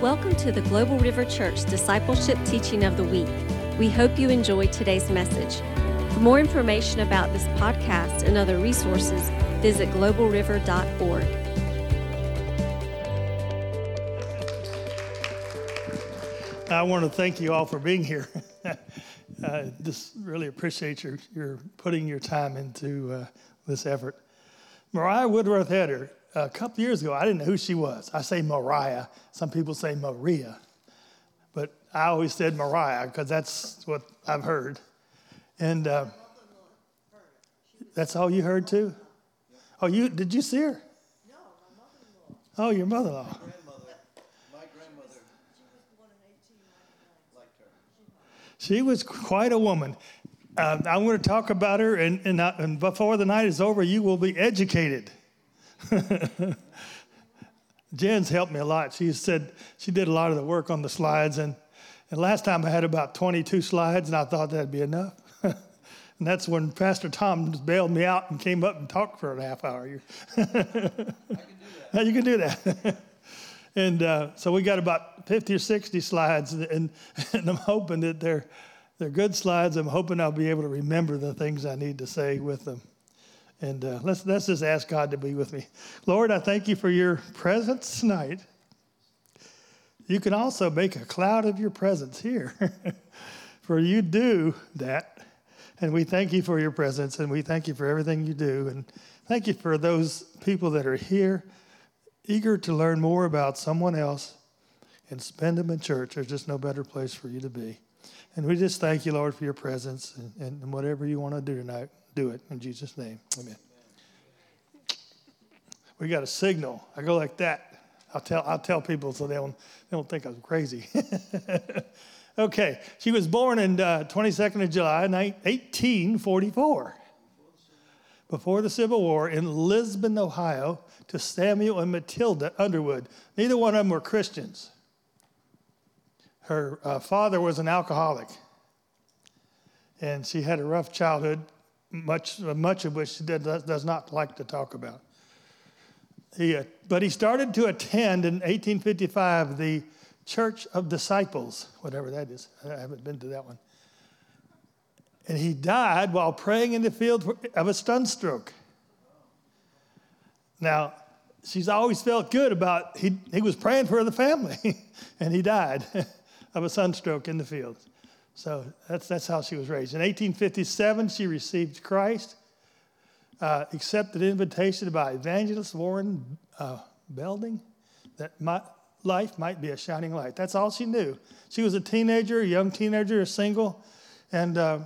Welcome to the Global River Church Discipleship Teaching of the Week. We hope you enjoy today's message. For more information about this podcast and other resources, visit globalriver.org. I want to thank you all for being here. uh, just really appreciate your, your putting your time into uh, this effort. Mariah Woodworth Etter, a couple years ago, I didn't know who she was. I say Mariah. Some people say Maria. But I always said Mariah because that's what I've heard. And uh, that's all you heard too? Oh, you did you see her? No, my mother-in-law. Oh, your mother-in-law. My grandmother. My grandmother. She was quite a woman. Uh, I'm going to talk about her, and, and, and before the night is over, you will be educated. Jen's helped me a lot. She said she did a lot of the work on the slides, and, and last time I had about 22 slides, and I thought that'd be enough. and that's when Pastor Tom bailed me out and came up and talked for a half hour. you can do that. and uh, so we got about 50 or 60 slides, and, and I'm hoping that they're, they're good slides. I'm hoping I'll be able to remember the things I need to say with them. And uh, let's, let's just ask God to be with me. Lord, I thank you for your presence tonight. You can also make a cloud of your presence here, for you do that. And we thank you for your presence, and we thank you for everything you do. And thank you for those people that are here, eager to learn more about someone else and spend them in church. There's just no better place for you to be. And we just thank you, Lord, for your presence and, and whatever you want to do tonight do it in Jesus' name. Amen. We got a signal. I go like that. I'll tell, I'll tell people so they don't, they don't think I'm crazy. okay, she was born in uh, 22nd of July, 1844, before the Civil War in Lisbon, Ohio, to Samuel and Matilda Underwood. Neither one of them were Christians. Her uh, father was an alcoholic, and she had a rough childhood much, much of which does not like to talk about. He, uh, but he started to attend in 1855 the Church of Disciples, whatever that is. I haven't been to that one. And he died while praying in the field of a sunstroke. Now, she's always felt good about he, he was praying for the family, and he died of a sunstroke in the field. So that's, that's how she was raised. In 1857, she received Christ, uh, accepted invitation by evangelist Warren uh, Belding that my life might be a shining light. That's all she knew. She was a teenager, a young teenager, a single, and uh,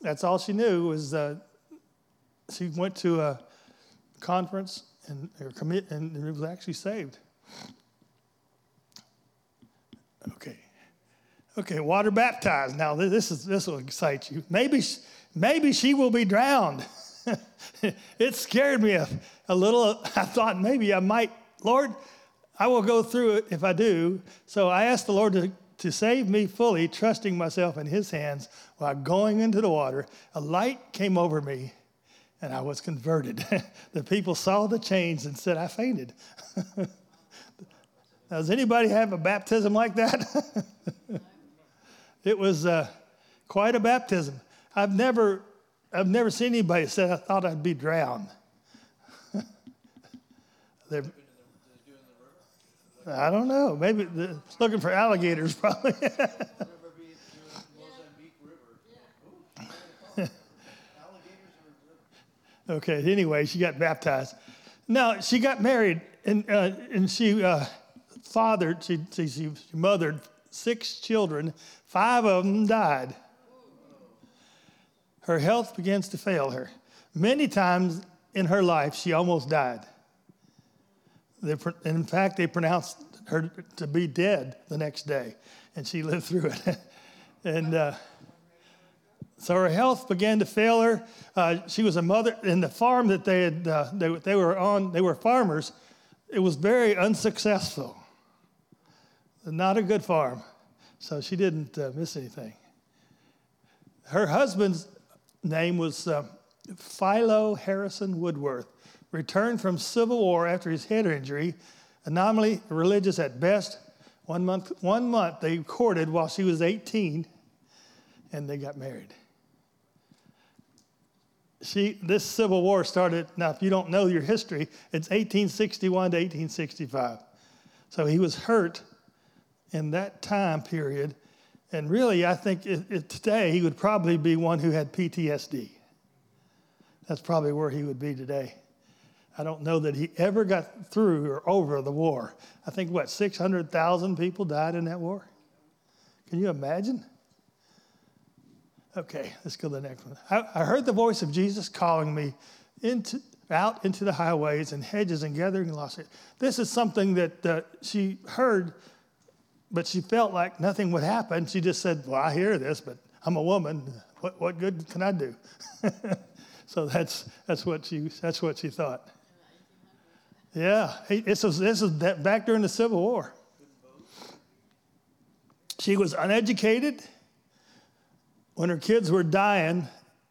that's all she knew was uh, she went to a conference and, commit, and was actually saved. Okay. Okay, water baptized. Now this is this will excite you. Maybe maybe she will be drowned. it scared me a, a little. I thought maybe I might. Lord, I will go through it if I do. So I asked the Lord to, to save me fully, trusting myself in His hands while going into the water. A light came over me, and I was converted. the people saw the change and said I fainted. Does anybody have a baptism like that? It was uh, quite a baptism. I've never, I've never seen anybody say, I thought I'd be drowned. I don't know. Maybe looking for alligators, probably. okay, anyway, she got baptized. Now, she got married and, uh, and she uh, fathered, she, she, she mothered six children Five of them died. Her health begins to fail her. Many times in her life, she almost died. In fact, they pronounced her to be dead the next day, and she lived through it. and uh, so her health began to fail her. Uh, she was a mother in the farm that they had. Uh, they, they were on. They were farmers. It was very unsuccessful. Not a good farm so she didn't uh, miss anything. Her husband's name was uh, Philo Harrison Woodworth, returned from Civil War after his head injury, anomaly religious at best, One month, one month they courted while she was 18, and they got married. She, this Civil War started, now, if you don't know your history, it's 1861 to 1865. So he was hurt in that time period. And really, I think it, it, today he would probably be one who had PTSD. That's probably where he would be today. I don't know that he ever got through or over the war. I think, what, 600,000 people died in that war? Can you imagine? Okay, let's go to the next one. I, I heard the voice of Jesus calling me into, out into the highways and hedges and gathering lost. This is something that uh, she heard, but she felt like nothing would happen. She just said, Well, I hear this, but I'm a woman. What, what good can I do? so that's, that's, what she, that's what she thought. Yeah, this this was back during the Civil War. She was uneducated. When her kids were dying,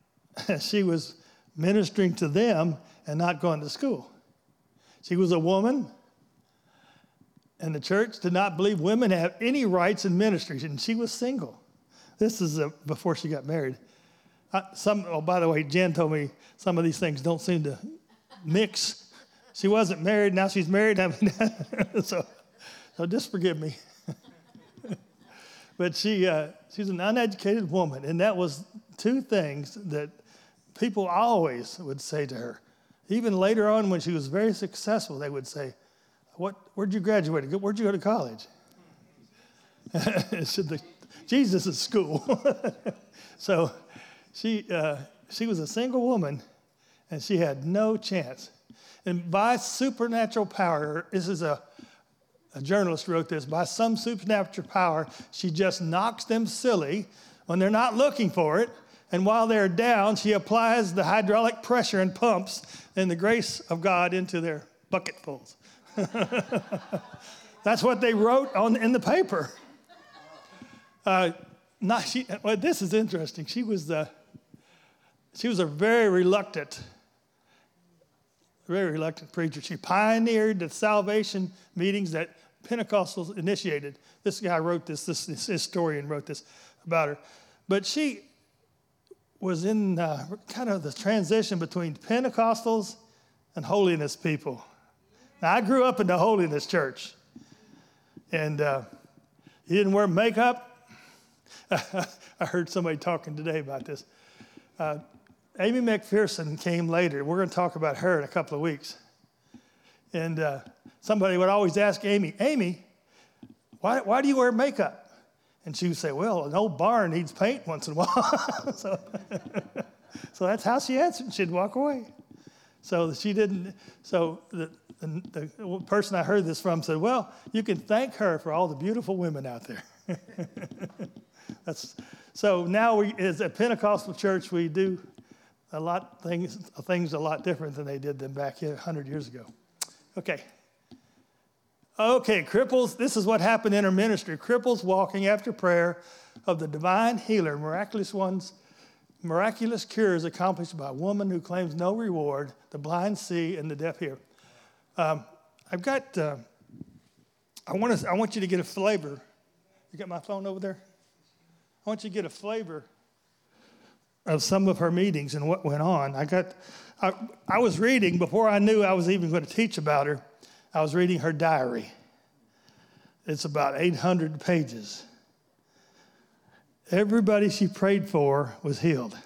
she was ministering to them and not going to school. She was a woman, and the church did not believe women have any rights in ministry, and she was single. This is a, before she got married. I, some, oh, by the way, Jen told me some of these things don't seem to mix she wasn't married, now she's married. I mean, so, so just forgive me. but she, uh, she's an uneducated woman, and that was two things that people always would say to her. Even later on, when she was very successful, they would say, what, Where'd you graduate? Where'd you go to college? said, the, Jesus is school. so she, uh, she was a single woman, and she had no chance. And by supernatural power, this is a, a journalist wrote this, by some supernatural power, she just knocks them silly when they're not looking for it. And while they're down, she applies the hydraulic pressure and pumps and the grace of God into their bucketfuls. That's what they wrote on, in the paper. Uh, not she, well, this is interesting. She was, the, she was a very reluctant very reluctant preacher. She pioneered the salvation meetings that Pentecostals initiated. This guy wrote this, this, this historian wrote this about her. But she was in uh, kind of the transition between Pentecostals and holiness people. Now, I grew up in the holiness church, and uh, he didn't wear makeup. I heard somebody talking today about this. Uh, Aimee McPherson came later. We're going to talk about her in a couple of weeks. And uh, somebody would always ask Aimee, Aimee, why, why do you wear makeup? And she would say, Well, an old barn needs paint once in a while. so, so that's how she answered. She'd walk away. So she didn't. So the, the, the person I heard this from said, Well, you can thank her for all the beautiful women out there. that's, so now, we, as a Pentecostal church, we do a lot things things a lot different than they did them back 100 years ago. Okay. Okay, cripples, this is what happened in our ministry. Cripples walking after prayer of the divine healer, miraculous ones, miraculous cures accomplished by a woman who claims no reward, the blind see and the deaf hear. Um, I've got, uh, I, want to, I want you to get a flavor. You got my phone over there? I want you to get a flavor of some of her meetings and what went on. I got, I, I was reading before I knew I was even going to teach about her. I was reading her diary. It's about 800 pages. Everybody she prayed for was healed.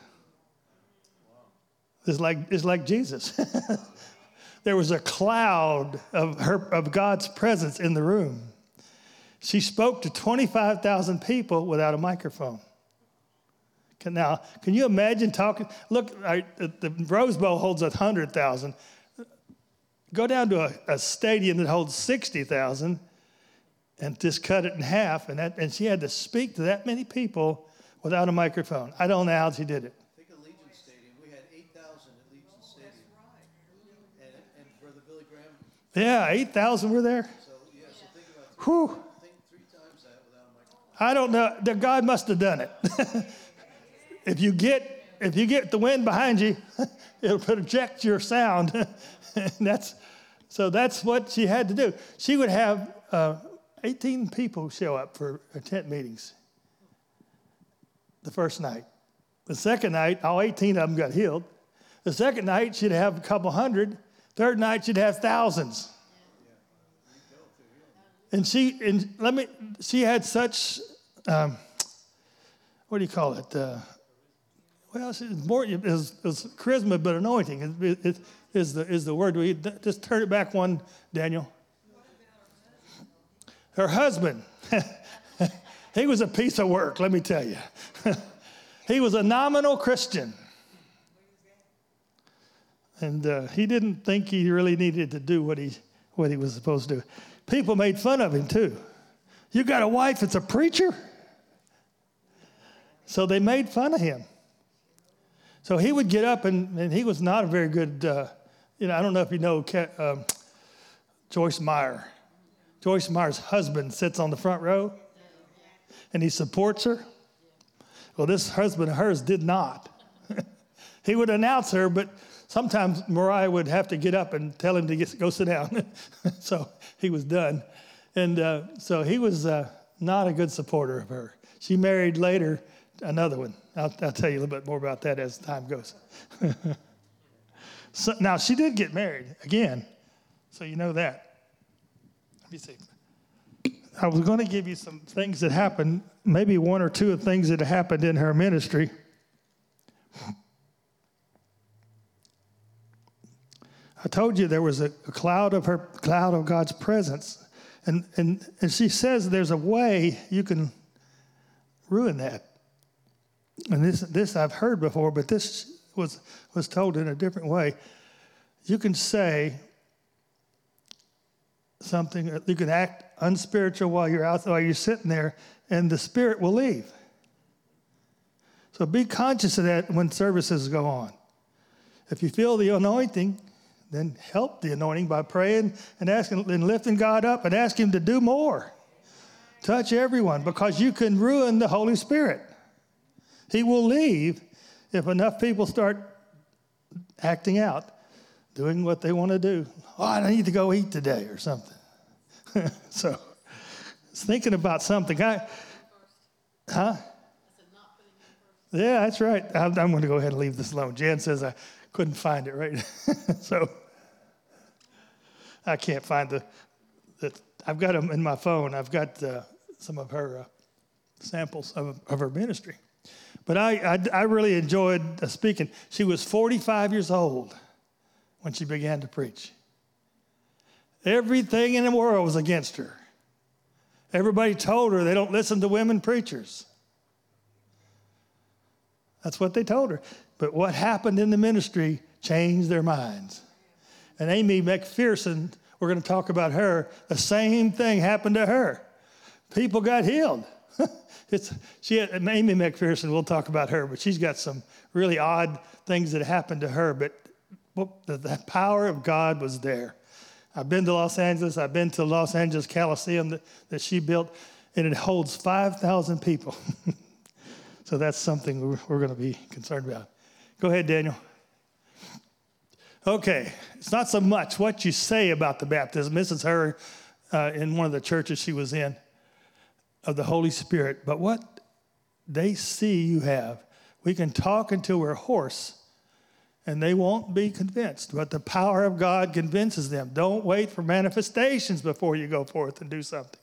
It's like, it's like Jesus. there was a cloud of, her, of God's presence in the room. She spoke to 25,000 people without a microphone. Now, can you imagine talking? Look, I, the Rose Bowl holds 100,000. Go down to a, a, stadium that holds 60,000 and just cut it in half. And, that, and she had to speak to that many people without a microphone. I don't know how she did it. Think of Legion Stadium. We had 8,000 at Legion Stadium. And, and for the Billy Graham. Yeah, 8,000 were there. So, yeah, so think about three, Whew. think three times that without a microphone. I don't know. God must have done it. if you get if you get the wind behind you, it'll project your sound. and that's so that's what she had to do. She would have uh, 18 people show up for tent meetings the first night. The second night, all 18 of them got healed. The second night, she'd have a couple hundred. Third night, she'd have thousands. And she, and let me, she had such, um, what do you call it? Uh, well, it's more, it was, it was charisma, but anointing is, is, is, the, is the word. We just turn it back one, Daniel. Her husband, he was a piece of work, let me tell you. he was a nominal Christian. And uh, he didn't think he really needed to do what he, what he was supposed to do. People made fun of him too. You got a wife that's a preacher? So they made fun of him. So he would get up, and, and he was not a very good, uh, you know, I don't know if you know um, Joyce Meyer. Joyce Meyer's husband sits on the front row and he supports her. Well, this husband of hers did not. he would announce her, but sometimes Mariah would have to get up and tell him to get, go sit down. so he was done. And uh, so he was uh, not a good supporter of her. She married later another one. I'll, I'll, tell you a little bit more about that as time goes. so, now, she did get married again, so you know that. Me see. I was going to give you some things that happened, maybe one or two of things that happened in her ministry. I told you there was a, a, cloud of her cloud of God's presence. And, and, and she says there's a way you can ruin that. And this, this I've heard before, but this was, was told in a different way. You can say, something, you can act unspiritual while you're out while you're sitting there, and the spirit will leave. So be conscious of that when services go on. If you feel the anointing, then help the anointing by praying and asking and lifting God up and ask Him to do more. Touch everyone because you can ruin the Holy Spirit. He will leave if enough people start acting out, doing what they want to do. Oh, I need to go eat today or something. so, it's thinking about something. I, huh? Yeah, that's right. I'm, I'm going to go ahead and leave this alone. Jan says I couldn't find it, right? so I can't find the, the, I've got them in my phone. I've got uh, some of her uh, samples of, of her ministry. But I, I, I really enjoyed uh, speaking. She was 45 years old when she began to preach. Everything in the world was against her. Everybody told her they don't listen to women preachers. That's what they told her. But what happened in the ministry changed their minds. And Aimee McPherson, we're going to talk about her, the same thing happened to her. People got healed. it's, she had, Aimee McPherson, we'll talk about her, but she's got some really odd things that happened to her. But the, the power of God was there. I've been to Los Angeles. I've been to Los Angeles Coliseum that, that she built, and it holds 5,000 people. so that's something we're, we're going to be concerned about. Go ahead, Daniel. Okay, it's not so much what you say about the baptism. This is her uh, in one of the churches she was in of the Holy Spirit, but what they see you have. We can talk until we're hoarse and they won't be convinced. But the power of God convinces them. Don't wait for manifestations before you go forth and do something.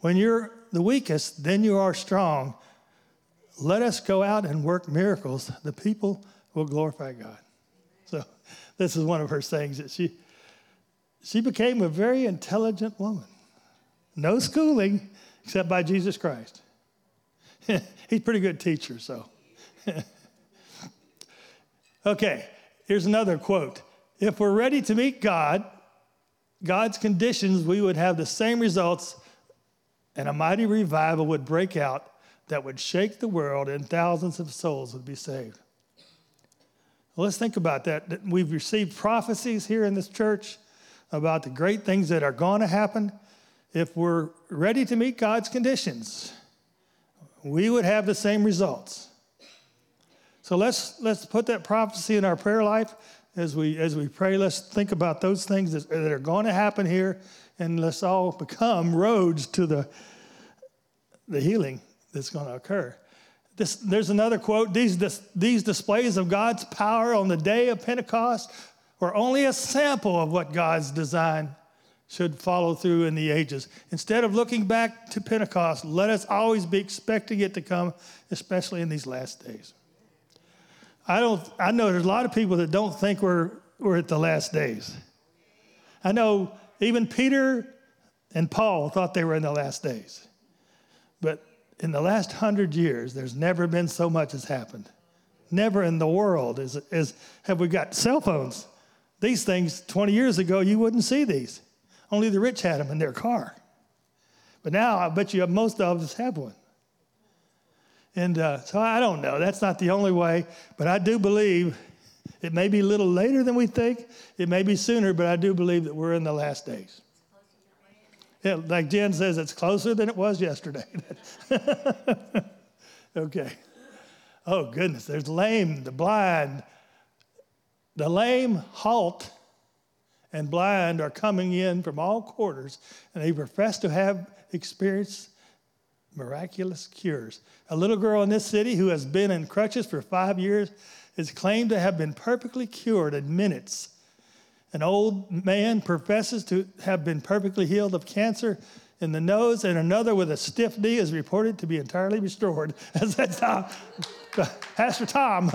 When you're the weakest, then you are strong. Let us go out and work miracles. The people will glorify God. So, this is one of her sayings that she she became a very intelligent woman. No schooling except by Jesus Christ. He's a pretty good teacher, so. Okay, here's another quote. If we're ready to meet God, God's conditions, we would have the same results, and a mighty revival would break out that would shake the world, and thousands of souls would be saved. Well, let's think about that. We've received prophecies here in this church about the great things that are going to happen. If we're ready to meet God's conditions, we would have the same results. So let's let's put that prophecy in our prayer life as we as we pray. Let's think about those things that, are going to happen here and let's all become roads to the, the healing that's going to occur. This, there's another quote these, this, these displays of God's power on the day of Pentecost were only a sample of what God's design should follow through in the ages. Instead of looking back to Pentecost, let us always be expecting it to come, especially in these last days. I, don't, I know there's a lot of people that don't think we're, we're at the last days. I know even Peter and Paul thought they were in the last days. But in the last hundred years, there's never been so much has happened. Never in the world is, is have we got cell phones. These things 20 years ago, you wouldn't see these. Only the rich had them in their car. But now I bet you most of us have one. And uh, so I don't know. That's not the only way, but I do believe it may be a little later than we think. It may be sooner, but I do believe that we're in the last days. Yeah, like Jen says, it's closer than it was yesterday. okay. Oh, goodness. There's lame, the blind. The lame halt and blind are coming in from all quarters, and they profess to have experienced miraculous cures. A little girl in this city who has been in crutches for five years is claimed to have been perfectly cured in minutes. An old man professes to have been perfectly healed of cancer in the nose, and another with a stiff knee is reported to be entirely restored. That's how Pastor Tom.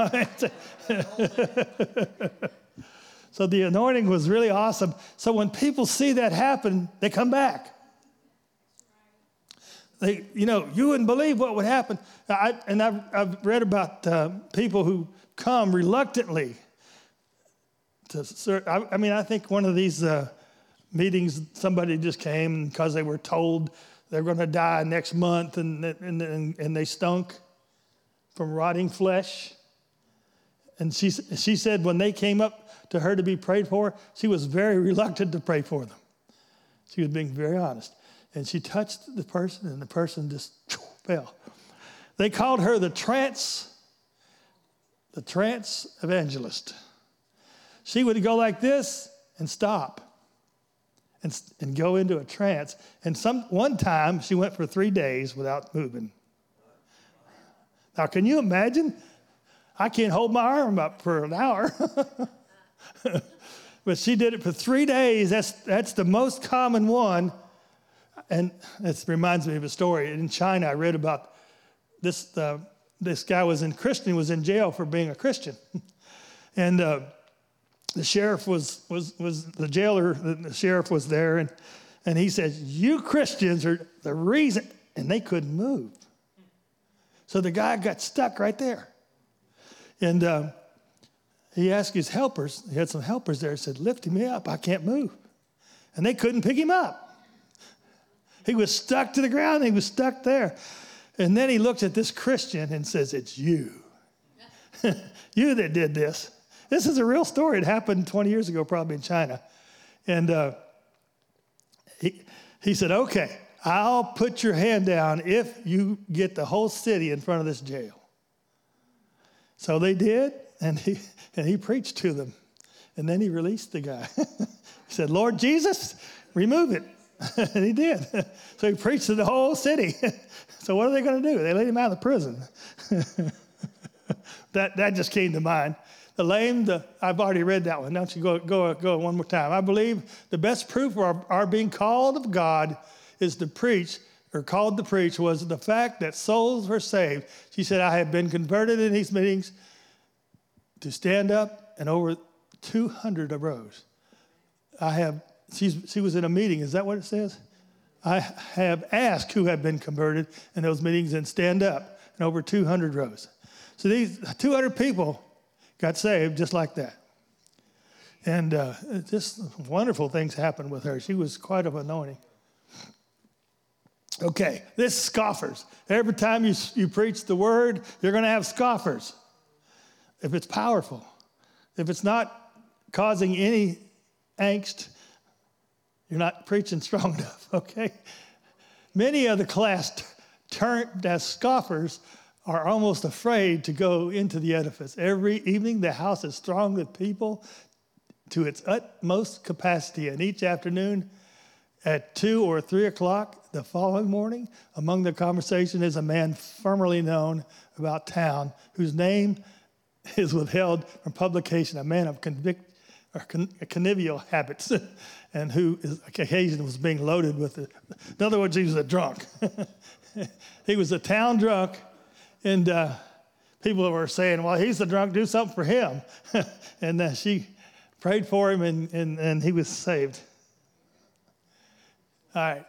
so the anointing was really awesome. So when people see that happen, they come back. They, you know, you wouldn't believe what would happen. I, and I've, I've read about uh, people who come reluctantly to serve. I, I mean, I think one of these uh, meetings, somebody just came because they were told they're going to die next month and, and, and, and they stunk from rotting flesh. And she, she said when they came up to her to be prayed for, she was very reluctant to pray for them. She was being very honest. And she touched the person, and the person just fell. They called her the trance, the trance evangelist. She would go like this and stop and, and go into a trance. And some, one time she went for three days without moving. Now, can you imagine? I can't hold my arm up for an hour. but she did it for three days. That's, that's the most common one. And this reminds me of a story. In China, I read about this, uh, this guy was in Christian, was in jail for being a Christian. and uh, the sheriff was, was, was the jailer, the sheriff was there, and, and he said, You Christians are the reason. And they couldn't move. So the guy got stuck right there. And uh, he asked his helpers, he had some helpers there, he said, Lift me up, I can't move. And they couldn't pick him up. He was stuck to the ground, he was stuck there. And then he looks at this Christian and says, It's you. you that did this. This is a real story. It happened 20 years ago, probably in China. And uh, he, he said, Okay, I'll put your hand down if you get the whole city in front of this jail. So they did, and he, and he preached to them. And then he released the guy. he said, Lord Jesus, remove it. And he did. so he preached to the whole city. so what are they going to do? They let him out of the prison. that, that just came to mind. The lame, the, I've already read that one. Don't you go, go, go one more time. I believe the best proof of our, our being called of God is to preach, or called to preach, was the fact that souls were saved. She said, I have been converted in these meetings to stand up, and over 200 arose. I have, she's, she was in a meeting, is that what it says? I have asked who have been converted in those meetings and stand up, and over 200 rose. So these 200 people got saved just like that. And uh, just wonderful things happened with her. She was quite of anointing. Okay, this scoffers. Every time you, you preach the word, you're going to have scoffers. If it's powerful, if it's not causing any angst, you're not preaching strong enough, okay? Many of the class turned as scoffers are almost afraid to go into the edifice. Every evening, the house is thronged with people to its utmost capacity, and each afternoon, At two or three o'clock the following morning, among the conversation is a man formerly known about town whose name is withheld from publication, a man of convict or con- habits, and who is, occasion was being loaded with it. In other words, he was a drunk. he was a town drunk, and uh, people were saying, "Well, he's the drunk. Do something for him." and uh, she prayed for him, and, and, and he was saved. All right,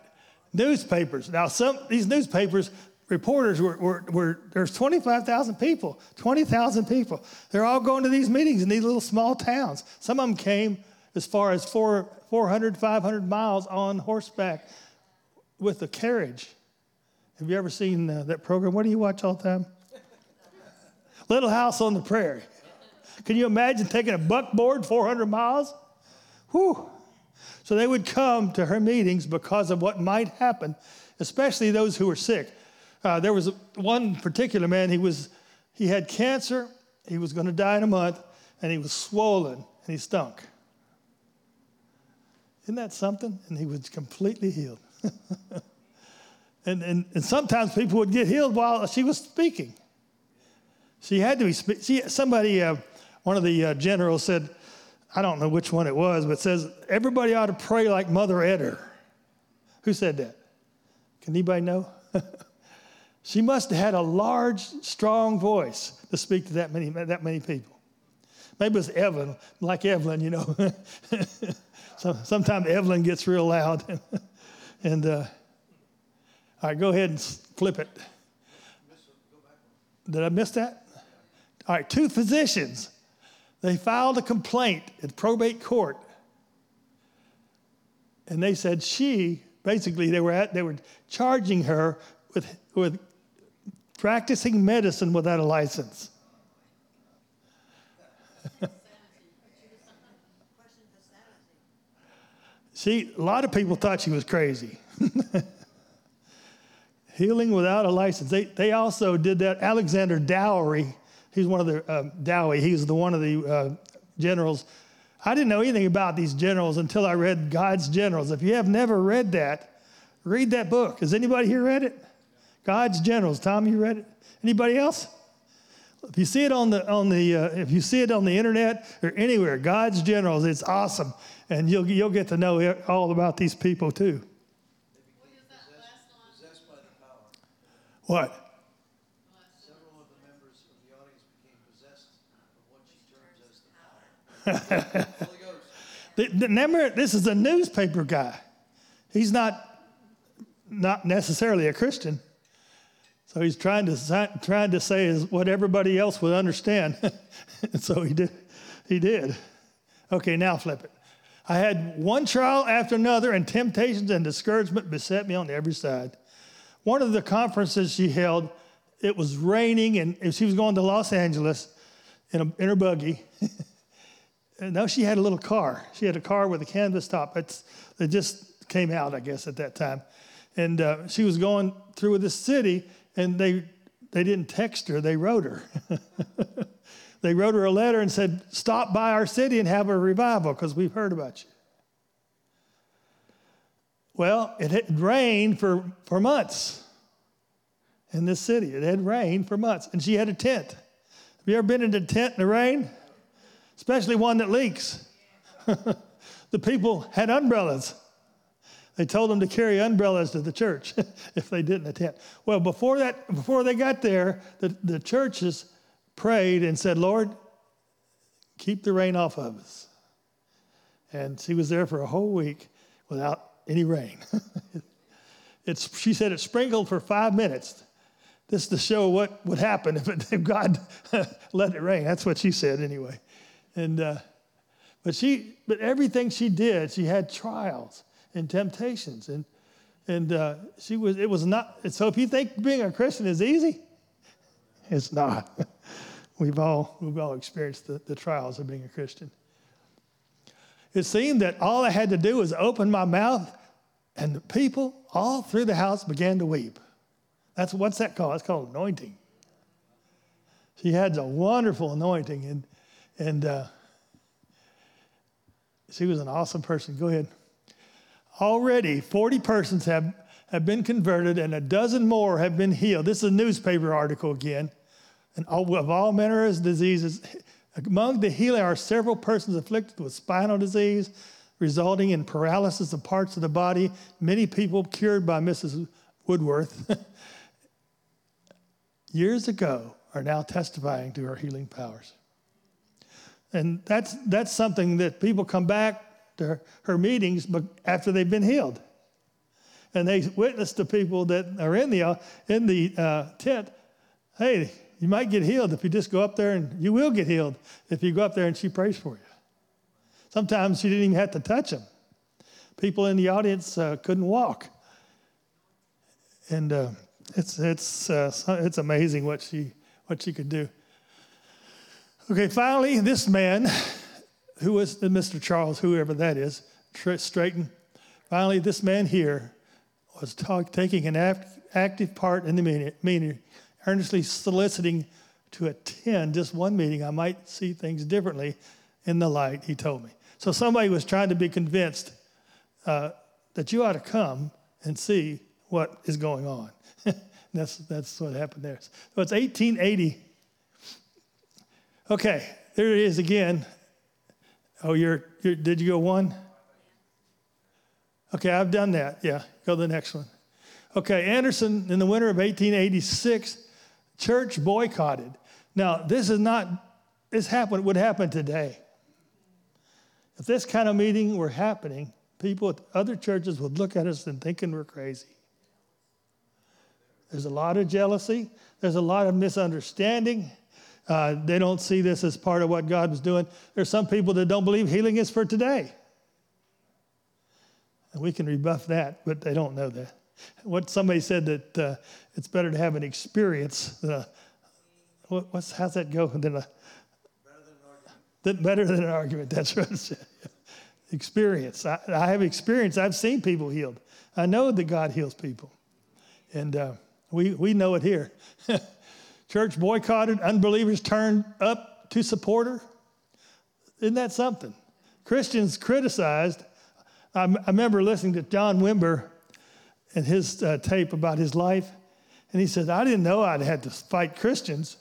newspapers. Now, some these newspapers reporters were, were, were there's 25,000 people, 20,000 people. They're all going to these meetings in these little small towns. Some of them came as far as four, 400, 500 miles on horseback with a carriage. Have you ever seen uh, that program? What do you watch all the time? Little House on the Prairie. Can you imagine taking a buckboard 400 miles? Whew. So they would come to her meetings because of what might happen, especially those who were sick. Uh, there was one particular man, he, was, he had cancer, he was going to die in a month, and he was swollen and he stunk. Isn't that something? And he was completely healed. and, and, and sometimes people would get healed while she was speaking. She had to be, she, somebody, uh, one of the uh, generals said, I don't know which one it was, but says, everybody ought to pray like Mother Etter. Who said that? Can anybody know? She must have had a large, strong voice to speak to that many, that many people. Maybe it was Evelyn, like Evelyn, you know. so, sometimes Evelyn gets real loud. and uh, all right, go ahead and flip it. Did I miss that? All right, two physicians. They filed a complaint at probate court. And they said she, basically, they were, at, they were charging her with, with practicing medicine without a license. See, a lot of people thought she was crazy. Healing without a license. They, they also did that. Alexander Dowie, he's one of the, uh, Dowie, he's the one of the uh, generals. I didn't know anything about these generals until I read God's Generals. If you have never read that, read that book. Has anybody here read it? God's Generals. Tom, you read it? Anybody else? If you see it on the on the uh, if you see it on the internet or anywhere, God's Generals, it's awesome, and you'll you'll get to know all about these people too. What? Remember, this is a newspaper guy. He's not not necessarily a Christian. So he's trying to, trying to say is what everybody else would understand. and so he did. He did. Okay, now flip it. I had one trial after another, and temptations and discouragement beset me on every side. One of the conferences she held, it was raining, and she was going to Los Angeles in, a, in her buggy. now she had a little car. She had a car with a canvas top. It's, it just came out, I guess, at that time. And uh, she was going through this city, and they, they didn't text her, they wrote her. they wrote her a letter and said, Stop by our city and have a revival because we've heard about you. Well, it had rained for, for months in this city. It had rained for months, and she had a tent. Have you ever been in a tent in the rain? Especially one that leaks. the people had umbrellas. They told them to carry umbrellas to the church if they didn't attend. Well, before that, before they got there, the, the churches prayed and said, Lord, keep the rain off of us. And she was there for a whole week without any rain. it's, she said it sprinkled for five minutes. This to show what would happen if, it, if God let it rain. That's what she said anyway. And uh, but she, but everything she did, she had trials and temptations. And, and uh, she was, it was not, so if you think being a Christian is easy, it's not. we've all, we've all experienced the, the trials of being a Christian. It seemed that all I had to do was open my mouth, and the people all through the house began to weep. That's what's that called? It's called anointing. She had a wonderful anointing, and and uh, she was an awesome person. Go ahead. Already, 40 persons have, have been converted and a dozen more have been healed. This is a newspaper article again. And all, of all manner of diseases, among the healing are several persons afflicted with spinal disease, resulting in paralysis of parts of the body. Many people cured by Mrs. Woodworth years ago are now testifying to her healing powers. And that's, that's something that people come back to her, meetings but after they've been healed. And they witness to people that are in the, in the uh, tent hey, you might get healed if you just go up there, and you will get healed if you go up there and she prays for you. Sometimes she didn't even have to touch them. People in the audience uh, couldn't walk. And uh, it's, it's, uh, it's amazing what she, what she could do. Okay, finally, this man, who was Mr. Charles, whoever that is, Straighten, finally, this man here was talk, taking an act, active part in the meeting, meeting, earnestly soliciting to attend just one meeting. I might see things differently in the light, he told me. So somebody was trying to be convinced uh, that you ought to come and see what is going on. that's, that's what happened there. So it's 1880 Okay, there it is again. Oh, you're, you're, did you go one? Okay, I've done that. Yeah, go to the next one. Okay, Anderson in the winter of 1886, church boycotted. Now, this is not, this happened, would happen today. If this kind of meeting were happening, people at other churches would look at us and thinking we're crazy. There's a lot of jealousy, there's a lot of misunderstanding. Uh, they don't see this as part of what God was doing. There's some people that don't believe healing is for today. And we can rebuff that, but they don't know that. What somebody said that uh, it's better to have an experience than a, what, what's, how's that go? Than a, better than an argument. better than an argument. That's what it said. experience. I, I, have experience. I've seen people healed. I know that God heals people. And uh, we, we know it here. Church boycotted, unbelievers turned up to support her. Isn't that something? Christians criticized. I, I remember listening to John Wimber and his uh, tape about his life, and he said, I didn't know I'd had to fight Christians.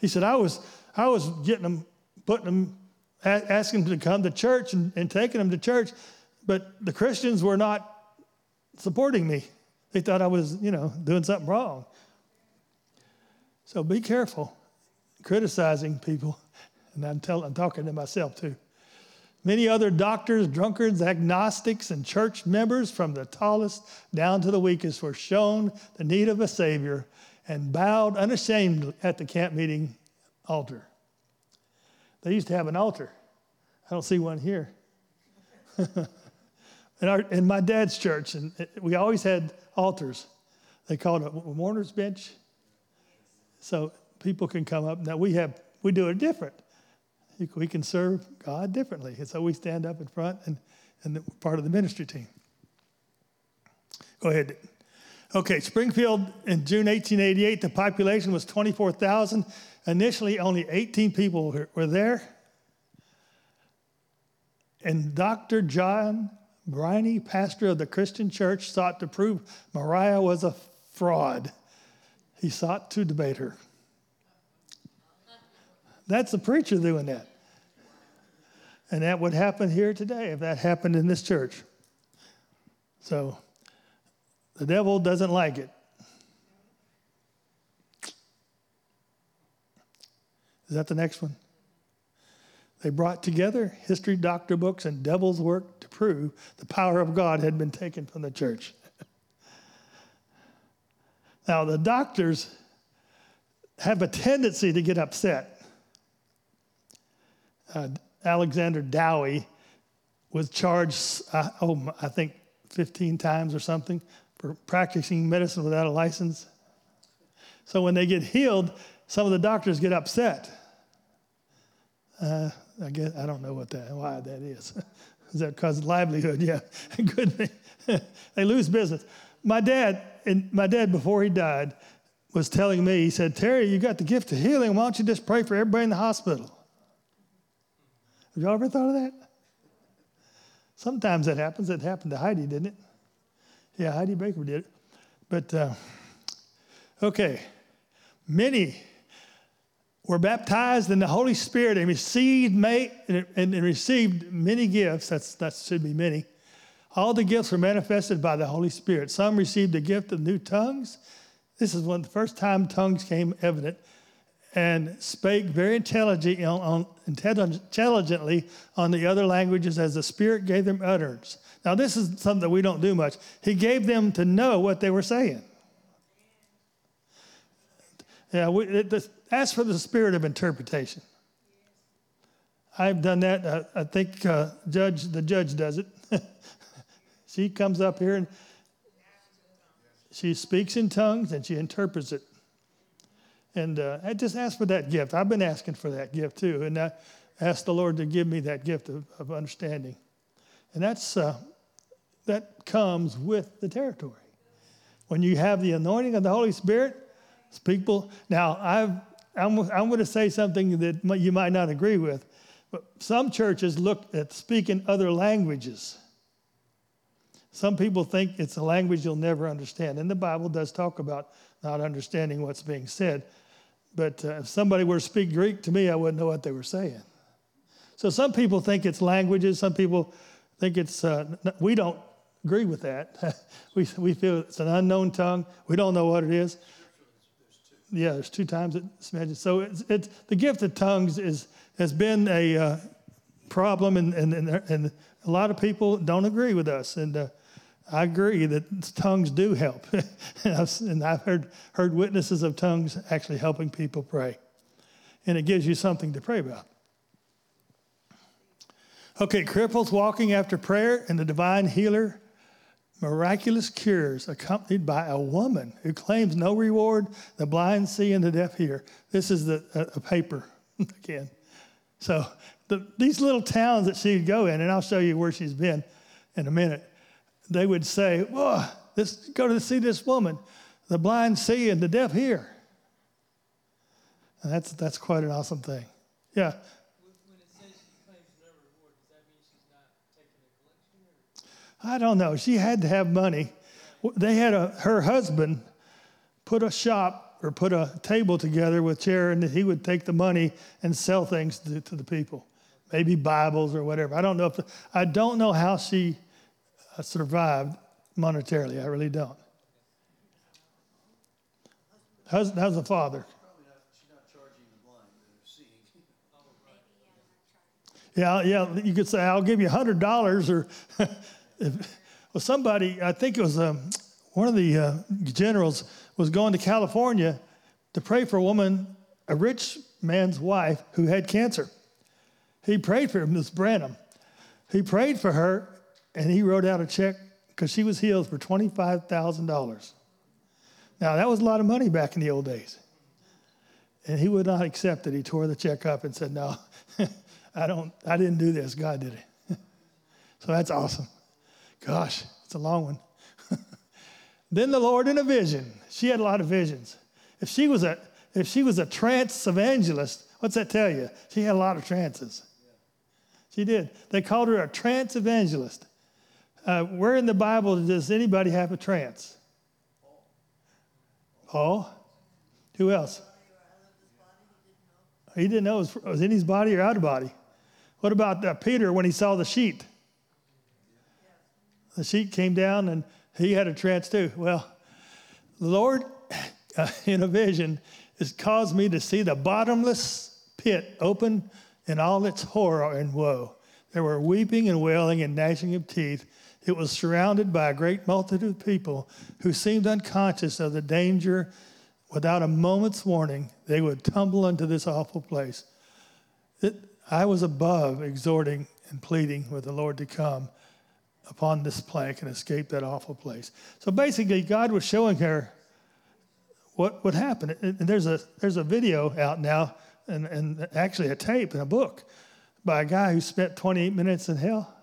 He said, I was, I was getting them, putting them, asking them to come to church and, and taking them to church, but the Christians were not supporting me. They thought I was, you know, doing something wrong. So be careful criticizing people. And I'm, tell, I'm talking to myself too. Many other doctors, drunkards, agnostics, and church members, from the tallest down to the weakest, were shown the need of a Savior and bowed unashamed at the camp meeting altar. They used to have an altar. I don't see one here. in, our, in my dad's church, and uh, we always had altars. They called it a mourner's bench. So people can come up. Now we have we do it different. We can serve God differently. And so we stand up in front and, and part of the ministry team. Go ahead. Okay, Springfield in June 1888, the population was 24,000. Initially, only 18 people were, were there. And Dr. John Briney, pastor of the Christian church, sought to prove Mariah was a fraud he sought to debate her. That's the preacher doing that. And that would happen here today if that happened in this church. So the devil doesn't like it. Is that the next one? They brought together history, doctor books, and devil's work to prove the power of God had been taken from the church. Now, the doctors have a tendency to get upset. Uh, Alexander Dowie was charged, uh, oh, I think 15 times or something for practicing medicine without a license. So when they get healed, some of the doctors get upset. Uh, I guess I don't know what that why that is. is that because livelihood? Yeah, good. they lose business. My dad and my dad, before he died, was telling me, he said, Terry, you got the gift of healing. Why don't you just pray for everybody in the hospital? Have y'all ever thought of that? Sometimes that happens. It happened to Heidi, didn't it? Yeah, Heidi Baker did it. But, uh, okay, many were baptized in the Holy Spirit and received, may, and, and received many gifts. That's, that should be many. All the gifts were manifested by the Holy Spirit. Some received the gift of new tongues. This is when the first time tongues came evident and spake very intelligently on, the other languages as the Spirit gave them utterance. Now, this is something that we don't do much. He gave them to know what they were saying. Yeah, we, it, ask for the spirit of interpretation. I've done that. I, I think uh, judge the judge does it. she comes up here and she speaks in tongues and she interprets it. And uh, I just ask for that gift. I've been asking for that gift too, and I asked the Lord to give me that gift of, of understanding. And that's uh, that comes with the territory. When you have the anointing of the Holy Spirit, people. Now, I've, I'm, I'm going to say something that you might not agree with, but some churches look at speaking other languages. Some people think it's a language you'll never understand. And the Bible does talk about not understanding what's being said. But uh, if somebody were to speak Greek to me, I wouldn't know what they were saying. So some people think it's languages. Some people think it's, uh, we don't agree with that. we, we feel it's an unknown tongue. We don't know what it is. Yeah, there's two times it's mentioned. So it's, it's the gift of tongues is has been a uh, problem, and, and, and, and, a lot of people don't agree with us. And uh, I agree that tongues do help. and I've heard, heard witnesses of tongues actually helping people pray. And it gives you something to pray about. Okay, cripples walking after prayer and the divine healer miraculous cures accompanied by a woman who claims no reward, the blind see and the deaf hear. This is the, a, a paper again. So the, these little towns that she'd go in, and I'll show you where she's been in a minute, they would say, Whoa, this, go to see this woman. The blind see and the deaf hear. And that's, that's quite an awesome thing. Yeah. I don't know. She had to have money. They had a, her husband put a shop or put a table together with chair, and he would take the money and sell things to, to the people, maybe Bibles or whatever. I don't know if the, I don't know how she uh, survived monetarily. I really don't. How's, how's the father? Yeah, yeah. You could say, "I'll give you hundred dollars," or if, well, somebody, I think it was um, one of the uh, generals, was going to California to pray for a woman, a rich man's wife who had cancer. He prayed for Miss Branham. He prayed for her, and he wrote out a check because she was healed for $25,000. Now, that was a lot of money back in the old days. And he would not accept it. He tore the check up and said, No, I don't, I didn't do this. God did it. so that's awesome. Gosh, it's a long one. then the Lord in a vision. She had a lot of visions. If she was a if she was a trance evangelist, what's that tell you? She had a lot of trances. She did. They called her a trance evangelist. Uh, where in the Bible does anybody have a trance? Paul. Who else? He didn't know it was, in his body or out of body. What about uh, Peter when he saw the sheet? the sheet came down and he had a trance too. Well, the Lord, uh, in a vision, has caused me to see the bottomless pit open in all its horror and woe. There were weeping and wailing and gnashing of teeth. It was surrounded by a great multitude of people who seemed unconscious of the danger. Without a moment's warning, they would tumble into this awful place. It, I was above exhorting and pleading with the Lord to come upon this plank and escape that awful place. So basically, God was showing her what would happen. And there's a, there's a video out now, and, and actually a tape and a book by a guy who spent 28 minutes in hell.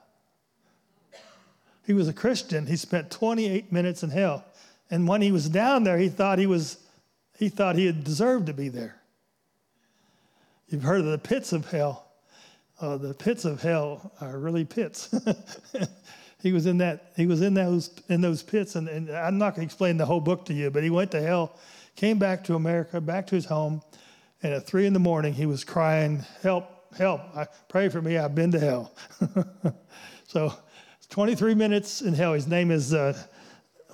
He was a Christian. He spent 28 minutes in hell. And when he was down there, he thought he was he thought he had deserved to be there. You've heard of the pits of hell. uh, the pits of hell are really pits. he was in that. He was in those in those pits, and, and I'm not going to explain the whole book to you. But he went to hell, came back to America, back to his home, and at three in the morning he was crying, "Help! Help! I, pray for me! I've been to hell." so, 23 minutes in hell. His name is uh,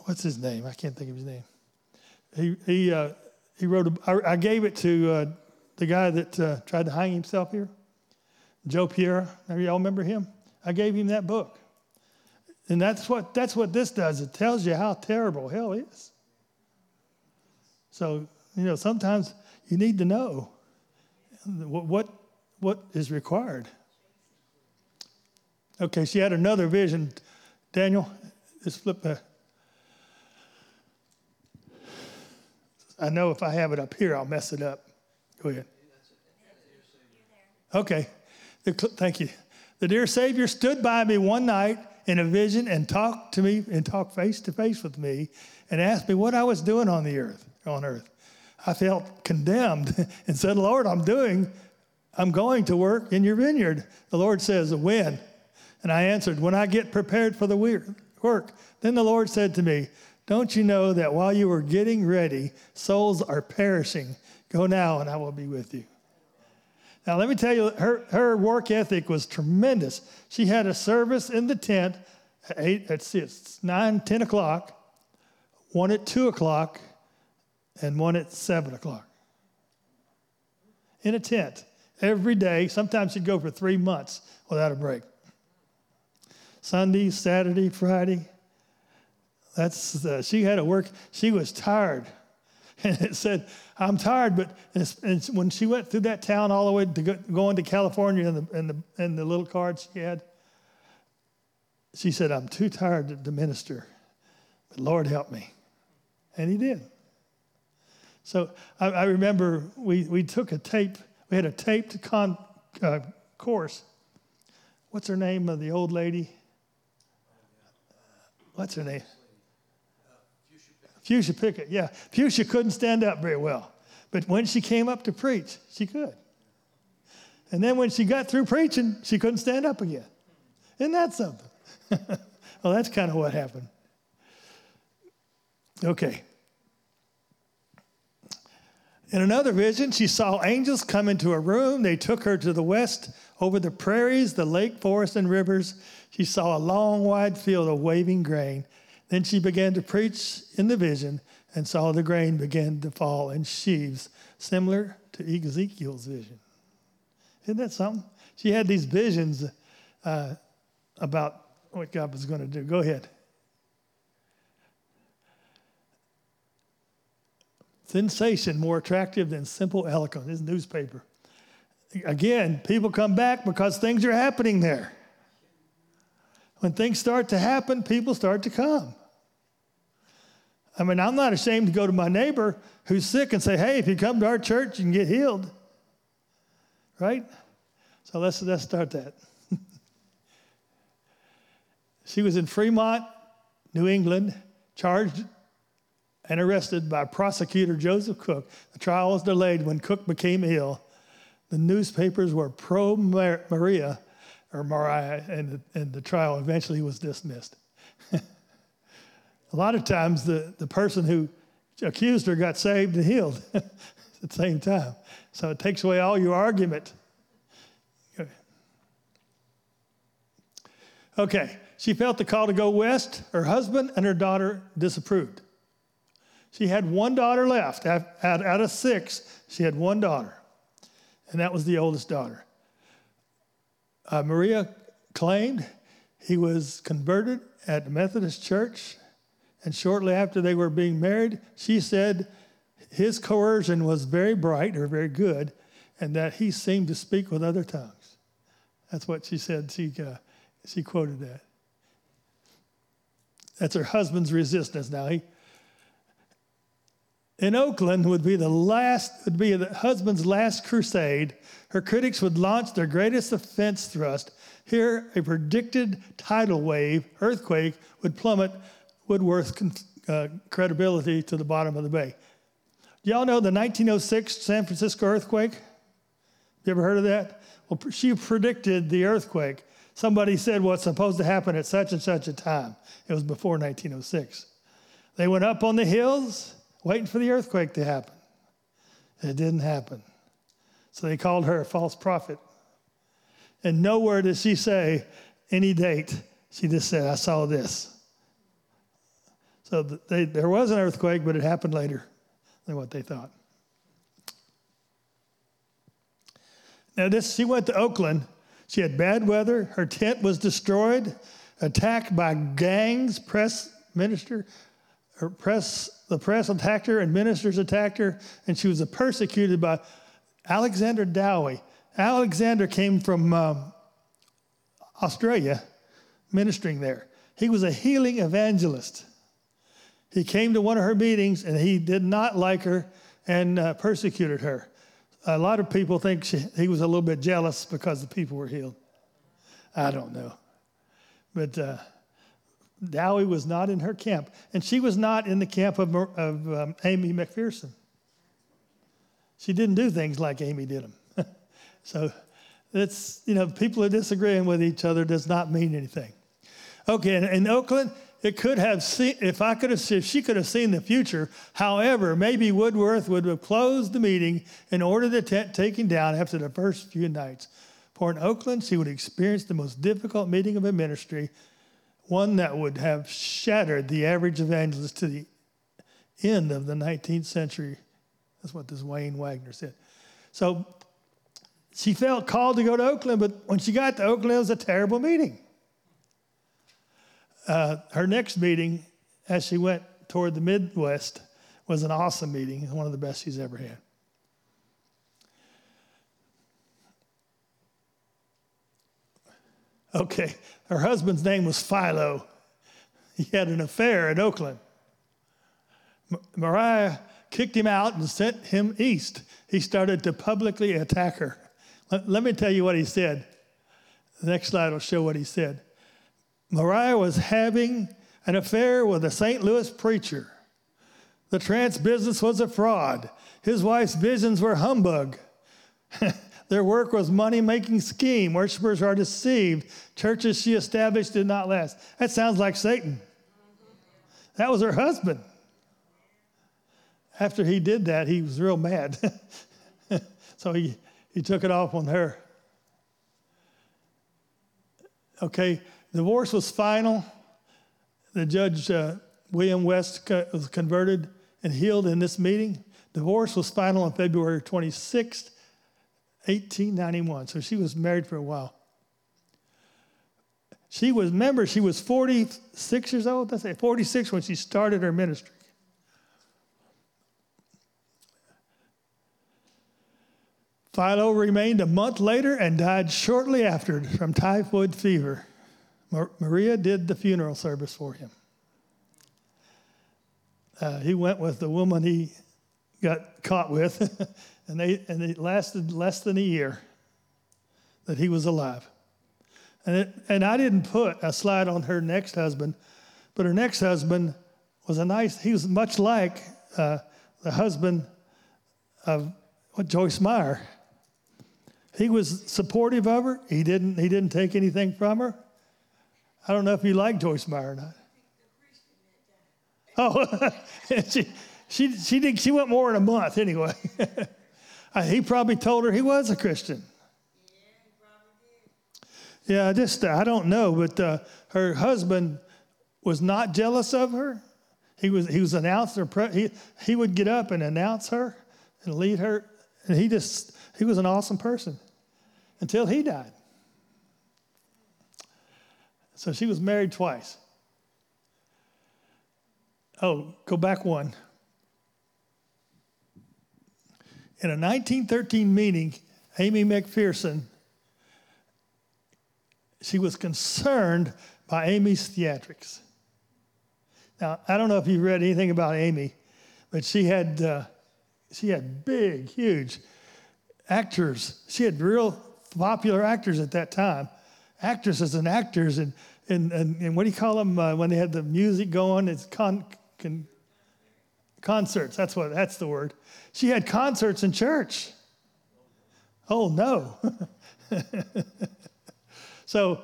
what's his name? I can't think of his name. He he uh, he wrote. A, I, I gave it to uh, the guy that uh, tried to hang himself here, Joe Pierre. Maybe Y'all remember him? I gave him that book. And that's what, that's what this does. It tells you how terrible hell is. So, you know, sometimes you need to know what, what, what is required. Okay, she had another vision. Daniel, just flip back. I know if I have it up here, I'll mess it up. Go ahead. Okay. The, thank you. The dear Savior stood by me one night in a vision and talked to me and talked face to face with me and asked me what I was doing on the earth, on earth. I felt condemned and said, Lord, I'm doing, I'm going to work in your vineyard. The Lord says, when? And I answered, when I get prepared for the work. Then the Lord said to me, don't you know that while you are getting ready, souls are perishing? Go now and I will be with you. Now, let me tell you, her, her work ethic was tremendous. She had a service in the tent at, eight, at six, 9, 10 o'clock, one at 2 o'clock, and one at 7 o'clock. In a tent every day. Sometimes she'd go for three months without a break. Sunday, Saturday, Friday. That's uh, she had to work. She was tired, and it said I'm tired, but when she went through that town all the way to go, going to California and the, and, the, and the little card she had, she said, I'm too tired to, to minister, but Lord help me. And he did. So I, I remember we, we took a tape, we had a taped con, uh, course. What's her name of the old lady? What's her name? Fuchsia Pickett, yeah. Fuchsia couldn't stand up very well. But when she came up to preach, she could. And then when she got through preaching, she couldn't stand up again. Isn't that something? well, that's kind of what happened. Okay. In another vision, she saw angels come into a room. They took her to the west over the prairies, the lake, forests, and rivers. She saw a long, wide field of waving grain. Then she began to preach in the vision and saw the grain begin to fall in sheaves, similar to Ezekiel's vision. Isn't that something? She had these visions uh, about what God was going to do. Go ahead. Sensation more attractive than simple eloquence. This newspaper. Again, people come back because things are happening there. When things start to happen, people start to come. I mean, I'm not ashamed to go to my neighbor who's sick and say, hey, if you come to our church, you can get healed. Right? So let's, let's start that. she was in Fremont, New England, charged and arrested by prosecutor Joseph Cook. The trial was delayed when Cook became ill. The newspapers were pro Maria or Mariah, and the, and the trial eventually was dismissed. A lot of times, the, the person who accused her got saved and healed at the same time. So it takes away all your argument. Okay, she felt the call to go west. Her husband and her daughter disapproved. She had one daughter left. Out of six, she had one daughter, and that was the oldest daughter. Uh, Maria claimed he was converted at the Methodist Church and shortly after they were being married, she said his coercion was very bright or very good, and that he seemed to speak with other tongues. That's what she said. She, uh, she quoted that. That's her husband's resistance. Now, he, in Oakland would be the last, would be the husband's last crusade. Her critics would launch their greatest offense thrust. Here, a predicted tidal wave, earthquake, would plummet Woodworth's uh, credibility to the bottom of the bay. Do y'all know the 1906 San Francisco earthquake? You ever heard of that? Well, she predicted the earthquake. Somebody said what's supposed to happen at such and such a time. It was before 1906. They went up on the hills waiting for the earthquake to happen. It didn't happen. So they called her a false prophet. And nowhere did she say any date. She just said, I saw this. So they, there was an earthquake, but it happened later than what they thought. Now, this, she went to Oakland. She had bad weather. Her tent was destroyed, attacked by gangs, press minister, her press, the press attacked her, and ministers attacked her, and she was persecuted by Alexander Dowie. Alexander came from um, Australia, ministering there. He was a healing evangelist. He came to one of her meetings and he did not like her and uh, persecuted her. A lot of people think she, he was a little bit jealous because the people were healed. I don't know. But uh, Dowie was not in her camp, and she was not in the camp of, of um, Aimee McPherson. She didn't do things like Aimee did them. so it's, you know, people are disagreeing with each other does not mean anything. Okay, in, in Oakland, it could have seen, if I could have, if she could have seen the future. However, maybe Woodworth would have closed the meeting and ordered the tent taken down after the first few nights. For in Oakland, she would experience the most difficult meeting of a ministry, one that would have shattered the average evangelist to the end of the 19th century. That's what this Wayne Warner said. So she felt called to go to Oakland, but when she got to Oakland, it was a terrible meeting. Uh, her next meeting, as she went toward the Midwest, was an awesome meeting, one of the best she's ever had. Okay, her husband's name was Philo. He had an affair in Oakland. Mariah kicked him out and sent him east. He started to publicly attack her. Let, let me tell you what he said. The next slide will show what he said. Mariah was having an affair with a St. Louis preacher. The trance business was a fraud. His wife's visions were humbug. Their work was money making scheme. Worshippers are deceived. Churches she established did not last. That sounds like Satan. That was her husband. After he did that, he was real mad. so he, he took it off on her. Okay, divorce was final. The judge, uh, William West, was converted and healed in this meeting. Divorce was final on February 26, 1891. So she was married for a while. She was, remember, she was 46 years old. That's it, 46 when she started her ministry. Philo remained a month later and died shortly after from typhoid fever. Maria did the funeral service for him. Uh, he went with the woman he got caught with, and, they, and it lasted less than a year that he was alive. And, it, and I didn't put a slide on her next husband, but her next husband was a nice, he was much like uh, the husband of Joyce Meyer. He was supportive of her. He didn't, he didn't take anything from her. I don't know if you like Joyce Meyer or not. Oh, she, she, she, did, she went more in a month anyway. he probably told her he was a Christian. Yeah, just, I don't know, but uh, her husband was not jealous of her. He was, he was announcer. He, he would get up and announce her and lead her. And he just, he was an awesome person until he died. So she was married twice. Oh, go back one. In a 1913 meeting, Aimee McPherson, she was concerned by Aimee's theatrics. Now, I don't know if you've read anything about Aimee, but she had, uh, she had big, huge actors. She had real popular actors at that time actresses and actors and, and, and, and what do you call them uh, when they had the music going? It's con, con, concerts. That's what that's the word. She had concerts in church. Oh, no. so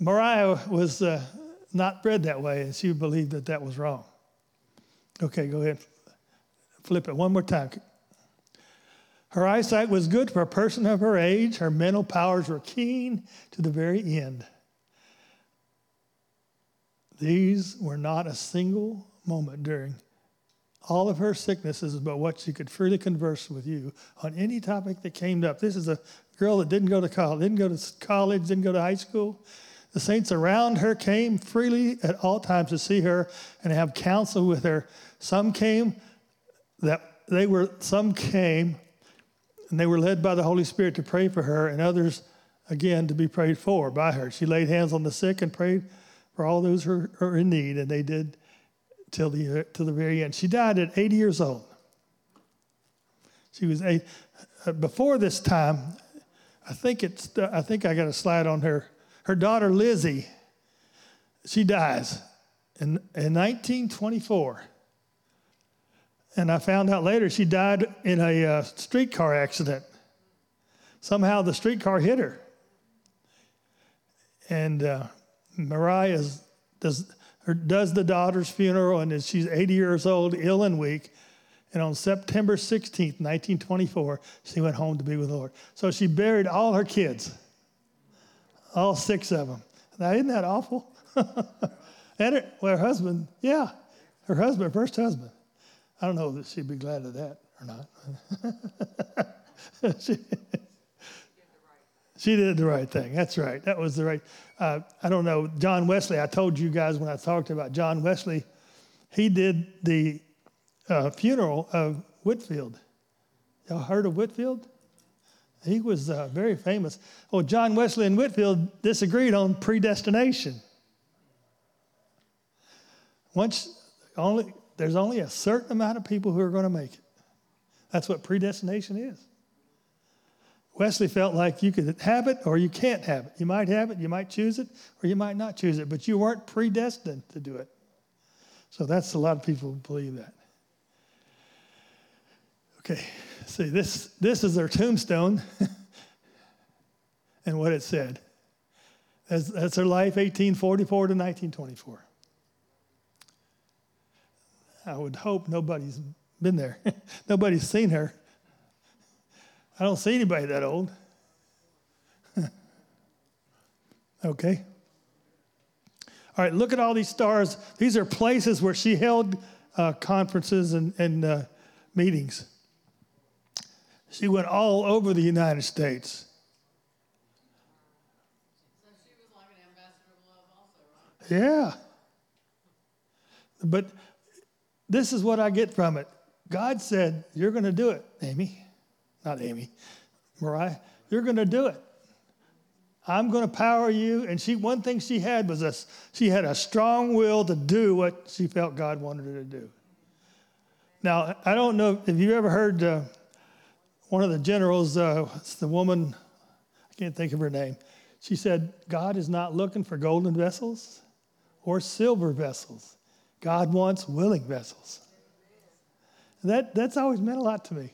Mariah was uh, not bred that way, and she believed that that was wrong. Okay, go ahead. Flip it one more time. Her eyesight was good for a person of her age. Her mental powers were keen to the very end. These were not a single moment during all of her sicknesses about what she could freely converse with you on any topic that came up. This is a girl that didn't go to college, didn't go to college, didn't go to high school. The saints around her came freely at all times to see her and have counsel with her. Some came that they were some came and they were led by the Holy Spirit to pray for her, and others again to be prayed for by her. She laid hands on the sick and prayed for all those who are in need, and they did till the till the very end. She died at 80 years old. She was eight. Uh, before this time, I think it's. I think I got a slide on her. Her daughter Lizzie. She dies in, in 1924. And I found out later she died in a uh, streetcar accident. Somehow the streetcar hit her. And uh, Mariah does, her, does the daughter's funeral, and she's 80 years old, ill and weak. And on September 16th, 1924, she went home to be with the Lord. So she buried all her kids, all six of them. Now, isn't that awful? and her, well, her husband, yeah, her husband, first husband. I don't know if she'd be glad of that or not. she, she, did the right thing. That's right. That was the right. Uh, I don't know. John Wesley, I told you guys when I talked about John Wesley, he did the uh, funeral of Whitefield. Y'all heard of Whitefield? He was uh, very famous. Well, John Wesley and Whitefield disagreed on predestination. Once only there's only a certain amount of people who are going to make it. That's what predestination is. Wesley felt like you could have it or you can't have it. You might have it, you might choose it, or you might not choose it, but you weren't predestined to do it. So that's a lot of people believe that. Okay, see, this, this is their tombstone and what it said. That's, that's their life, 1844 to 1924. I would hope nobody's been there. nobody's seen her. I don't see anybody that old. okay. All right, look at all these stars. These are places where she held uh, conferences and, and uh, meetings. She went all over the United States. So she was like an ambassador of love, also, right? Yeah. But this is what I get from it. God said, You're going to do it, Amy. Not Amy, Mariah. You're going to do it. I'm going to power you. And she, one thing she had was a, she had a strong will to do what she felt God wanted her to do. Now, I don't know if you've ever heard uh, one of the generals, uh, it's the woman, I can't think of her name. She said, God is not looking for golden vessels or silver vessels. God wants willing vessels. That, that's always meant a lot to me.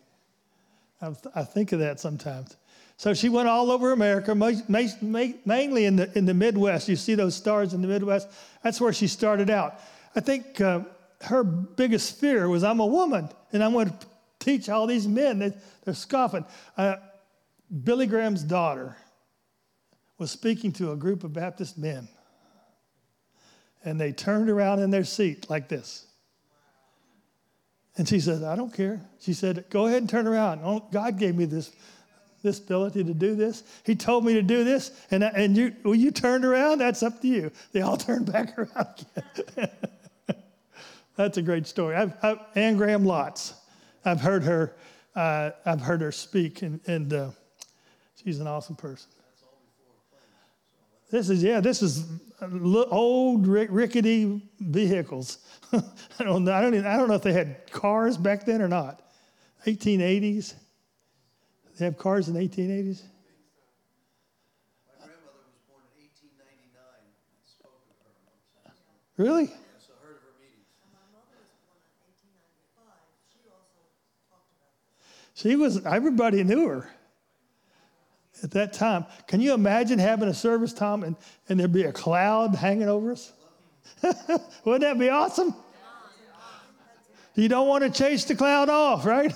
I, I think of that sometimes. So she went all over America, mainly in the, in the Midwest. You see those stars in the Midwest? That's where she started out. I think uh, her biggest fear was I'm a woman and I'm going to teach all these men. They, they're scoffing. Uh, Billy Graham's daughter was speaking to a group of Baptist men and they turned around in their seat like this. And she said, I don't care. She said, Go ahead and turn around. Oh, God gave me this, this ability to do this. He told me to do this. And, and you, when you turned around, that's up to you. They all turned back around again. that's a great story. I've, I've, Anne Graham Lotz. I've heard her, uh, I've heard her speak, and, and uh, she's an awesome person. This is, yeah, this is old rickety vehicles. I, don't, I, don't even, I don't know if they had cars back then or not. 1880s. They have cars in 1880s? My grandmother was born in 1899. I spoke with her once. Really? Yes, I heard of her meetings. She was, everybody knew her. At that time. Can you imagine having a service, Tom, and, and there'd be a cloud hanging over us? Wouldn't that be awesome? You don't want to chase the cloud off, right?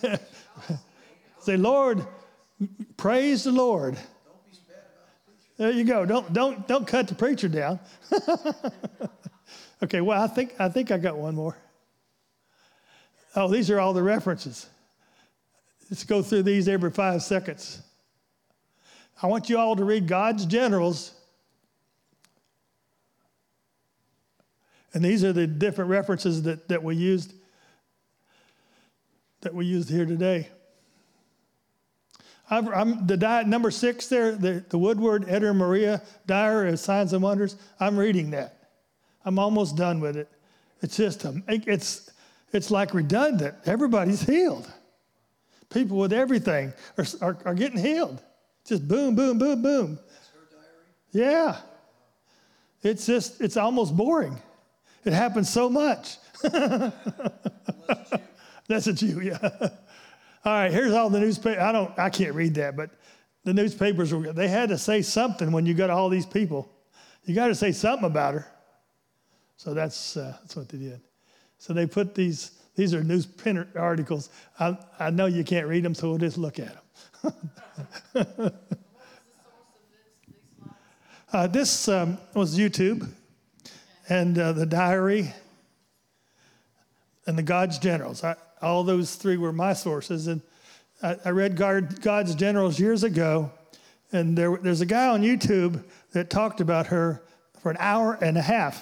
Say, Lord, praise the Lord. There you go. Don't don't don't cut the preacher down. okay, well, I think I think I got one more. Oh, these are all the references. Let's go through these every five seconds. I want you all to read God's generals. And these are the different references that, that we used that we used here today. I'm, I'm the diet number six there, the, the Woodworth-Etter Maria Dyer of Signs and Wonders. I'm reading that. I'm almost done with it. It's just a, it's it's like redundant. Everybody's healed. People with everything are, are, are getting healed. Just boom, boom, boom, boom. That's her diary? Yeah. It's just, it's almost boring. It happens so much. That's a Jew, yeah. All right, here's all the newspaper. I don't, I can't read that, but the newspapers were, they had to say something when you got all these people. You got to say something about her. So that's, uh, that's what they did. So they put these, these are newspaper articles. I, I know you can't read them, so we'll just look at them. uh, this um, was YouTube and uh, the diary and the God's Generals. I, all those three were my sources. And I, I read God, God's Generals years ago, and there, there's a guy on YouTube that talked about her for an hour and a half.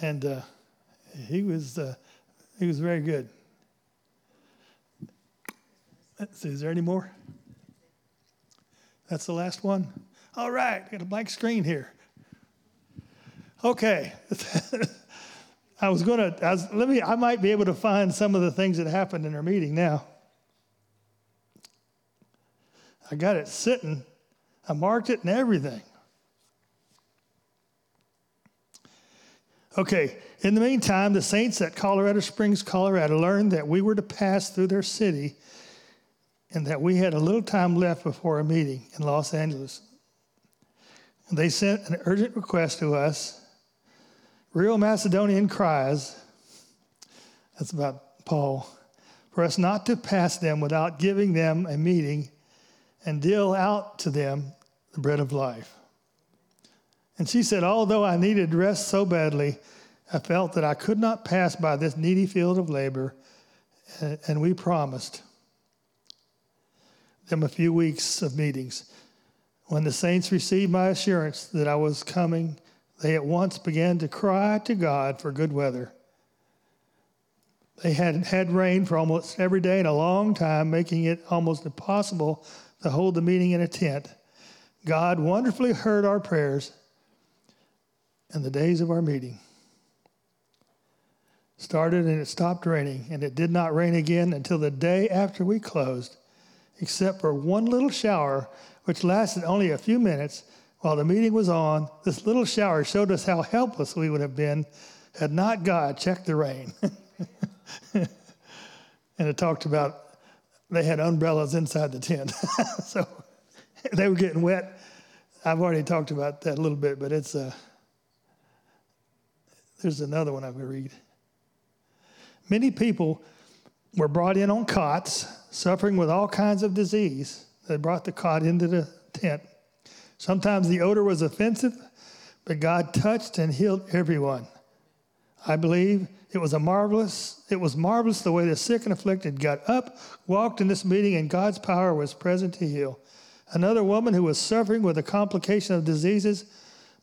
And uh, he was, uh, he was very good. Let's see, is there any more? That's the last one? All right, got a blank screen here. Okay. I was going to, let me, I might be able to find some of the things that happened in our meeting now. I got it sitting, I marked it and everything. Okay, in the meantime, the saints at Colorado Springs, Colorado learned that we were to pass through their city and that we had a little time left before a meeting in Los Angeles. They sent an urgent request to us. Real Macedonian cries, that's about Paul, for us not to pass them without giving them a meeting and deal out to them the bread of life. And she said, Although I needed rest so badly, I felt that I could not pass by this needy field of labor, and we promised them a few weeks of meetings. When the saints received my assurance that I was coming, they at once began to cry to God for good weather. They had had rain for almost every day in a long time, making it almost impossible to hold the meeting in a tent. God wonderfully heard our prayers and the days of our meeting started and it stopped raining, and it did not rain again until the day after we closed, except for one little shower, which lasted only a few minutes while the meeting was on. This little shower showed us how helpless we would have been had not God checked the rain. and it talked about they had umbrellas inside the tent. so they were getting wet. I've already talked about that a little bit, but it's uh, there's another one I'm going to read. Many people were brought in on cots, suffering with all kinds of disease. They brought the cot into the tent. Sometimes the odor was offensive, but God touched and healed everyone. I believe it was a marvelous, it was marvelous the way the sick and afflicted got up, walked in this meeting, and God's power was present to heal. Another woman who was suffering with a complication of diseases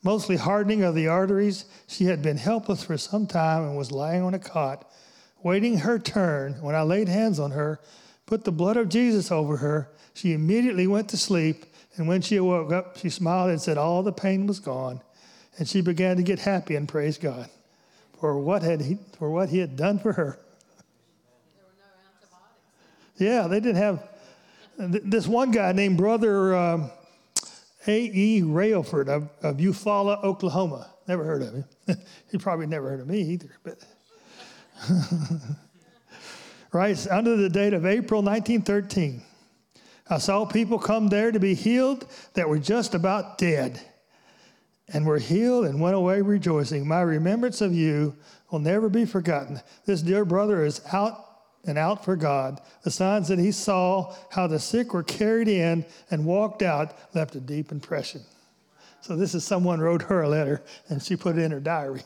mostly hardening of the arteries. She had been helpless for some time and was lying on a cot, waiting her turn. When I laid hands on her, put the blood of Jesus over her, she immediately went to sleep. And when she woke up, she smiled and said all the pain was gone. And she began to get happy and praise God for what, had he, for what he had done for her. No. Yeah, they didn't have. This one guy named Brother. Um, A.E. Railford of, of Eufaula, Oklahoma. Never heard of him. he probably never heard of me either, but. right, under the date of April 1913. I saw people come there to be healed that were just about dead and were healed and went away rejoicing. My remembrance of you will never be forgotten. This dear brother is out and out for God. The signs that he saw, how the sick were carried in and walked out, left a deep impression. So this is someone wrote her a letter and she put it in her diary.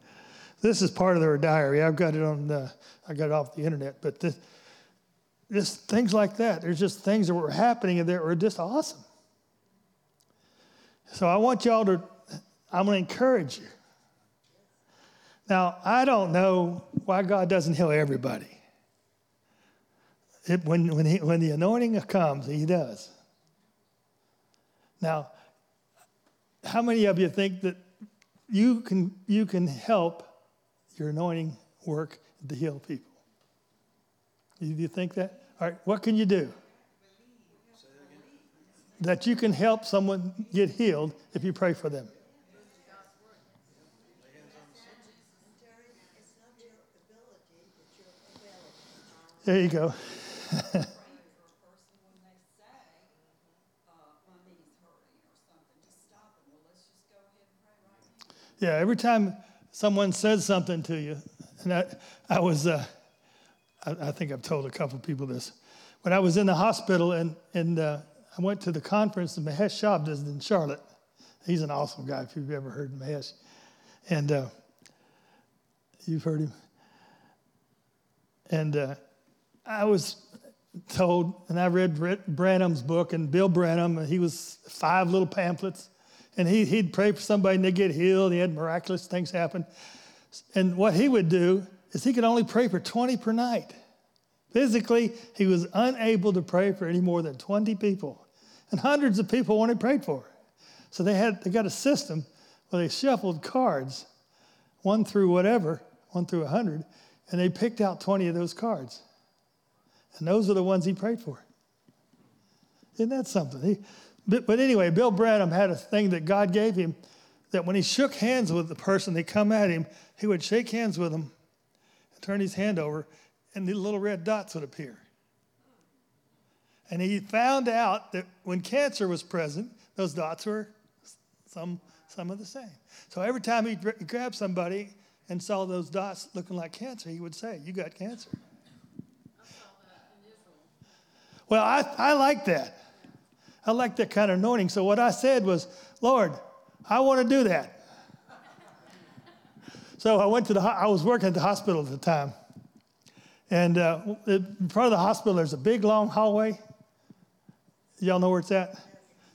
this is part of her diary. I've got it on. The, I got it off the internet, but this, just things like that. There's just things that were happening and that were just awesome. So I want y'all to. I'm going to encourage you. Now I don't know why God doesn't heal everybody. It, when when, he, when the anointing comes, He does. Now how many of you think that you can, you can help your anointing work to heal people? Do you think that? All right, what can you do? That you can help someone get healed if you pray for them. There you go. Yeah, every time someone says something to you, and I, I was, uh, I, I, think I've told a couple people this. When I was in the hospital and, and uh, I went to the conference that Mahesh Shah does in Charlotte. He's an awesome guy if you've ever heard Mahesh. And uh, you've heard him. And uh, I was told, and I read Branham's book and Bill Branham, he was five little pamphlets and he, he'd pray for somebody and they'd get healed. He had miraculous things happen. And what he would do is he could only pray for 20 per night. Physically, he was unable to pray for any more than 20 people. And hundreds of people wanted prayed for. So they had they got a system where they shuffled cards, one through whatever, one through 100, and they picked out 20 of those cards. And those are the ones he prayed for. Isn't that something? He, but, but anyway, Bill Branham had a thing that God gave him that when he shook hands with the person, they come at him, he would shake hands with them and turn his hand over, and the little red dots would appear. And he found out that when cancer was present, those dots were some, some of the same. So every time he grabbed somebody and saw those dots looking like cancer, he would say, You got cancer. Well, I, I like that. I like that kind of anointing. So what I said was, Lord, I want to do that. so I went to the, I was working at the hospital at the time. And uh, in front of the hospital, there's a big long hallway. Y'all know where it's at?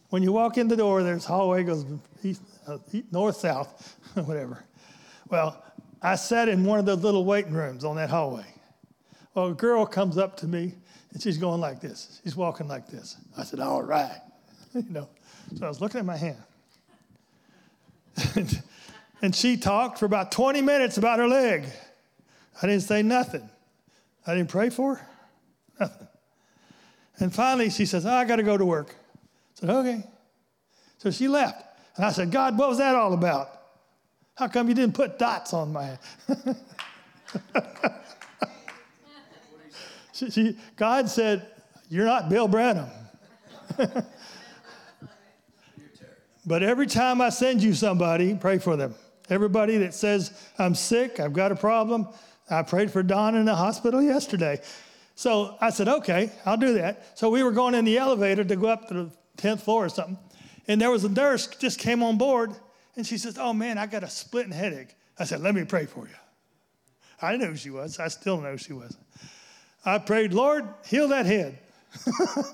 When you walk in the door, there's hallway goes east, uh, north, south, whatever. Well, I sat in one of the little waiting rooms on that hallway. Well, a girl comes up to me and she's going like this. She's walking like this. I said, All right. you know. So I was looking at my hand. and she talked for about 20 minutes about her leg. I didn't say nothing. I didn't pray for her. Nothing. And finally she says, I got to go to work. I said, okay. So she left. And I said, God, what was that all about? How come you didn't put dots on my head? God said, You're not Bill Branham. but every time I send you somebody, pray for them. Everybody that says, I'm sick, I've got a problem, I prayed for Don in the hospital yesterday. So I said, okay, I'll do that. So we were going in the elevator to go up to the 10th floor or something. And there was a nurse just came on board and she says, oh man, I got a splitting headache. I said, let me pray for you. I knew who she was. I still know she was. I prayed, Lord, heal that head.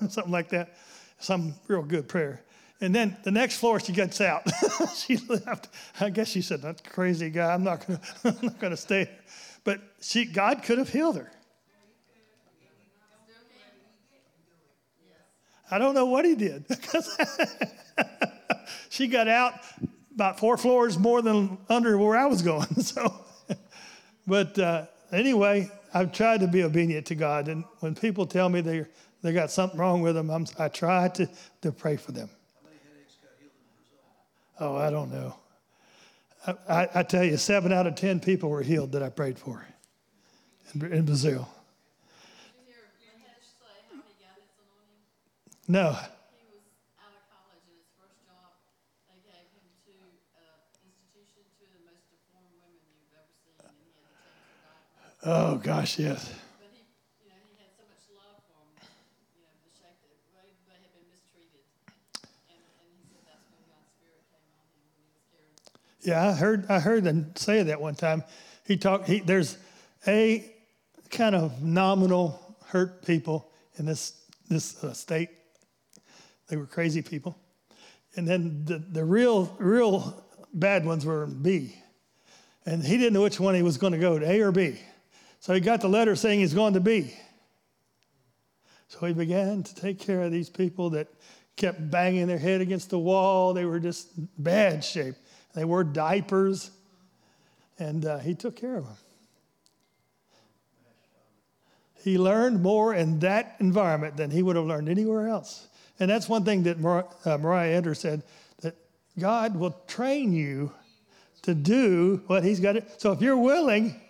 Something like that. Some real good prayer. And then the next floor she gets out. she left. I guess she said, "That crazy guy. I'm not gonna, I'm not gonna stay." But she, God could have healed her. I don't know what he did she got out about four floors more than under where I was going. So, but uh, anyway, I've tried to be obedient to God, and when people tell me they they got something wrong with them, I'm, I try to to pray for them. Oh, I don't know. I, I, I, tell you, seven out of ten people were healed that I prayed for in, in Brazil. No. He was out of college and his first job, they gave him to, uh, institution, two of the most deformed women you've ever seen, and he had to change their diaper. Oh, gosh, yes. But he, you know, he had so much love for them, you know, the shape that they, they had been mistreated. And, and he said that's when God's spirit came on him when he was caring. Yeah, I heard I heard them say that one time. He talked. He there's a kind of nominal hurt people in this this uh, state. They were crazy people, and then the the real real bad ones were B, and he didn't know which one he was going to go to A or B, so he got the letter saying he's going to be. So he began to take care of these people that kept banging their head against the wall. They were just bad shape. They wore diapers, and uh, he took care of them. He learned more in that environment than he would have learned anywhere else. And that's one thing that Mar- uh, Maria Etter said that God will train you to do what he's got to. So if you're willing,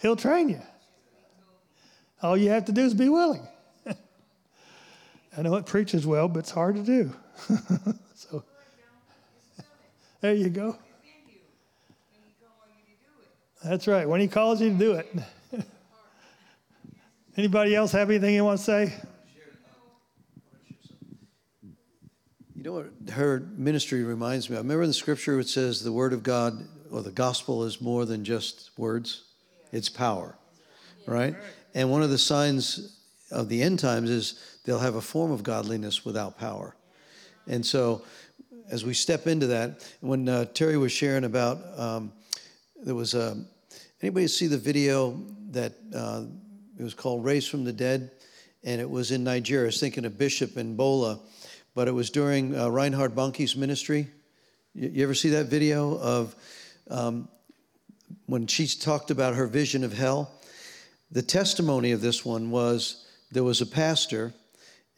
he'll train you. All you have to do is be willing. I know it preaches well, but it's hard to do. so there you go. That's right. When he calls you to do it. Anybody else have anything you want to say? You know what her ministry reminds me of? Remember the scripture it says the word of God or the gospel is more than just words? It's power, right? And one of the signs of the end times is they'll have a form of godliness without power. And so as we step into that, when uh, Terry was sharing about, um, there was a, anybody see the video that uh, it was called Raised from the Dead? And it was in Nigeria. I was thinking of Bishop in Bola, but it was during uh, Reinhard Bonnke's ministry. You, you, ever see that video of um, when she talked about her vision of hell? The testimony of this one was there was a pastor,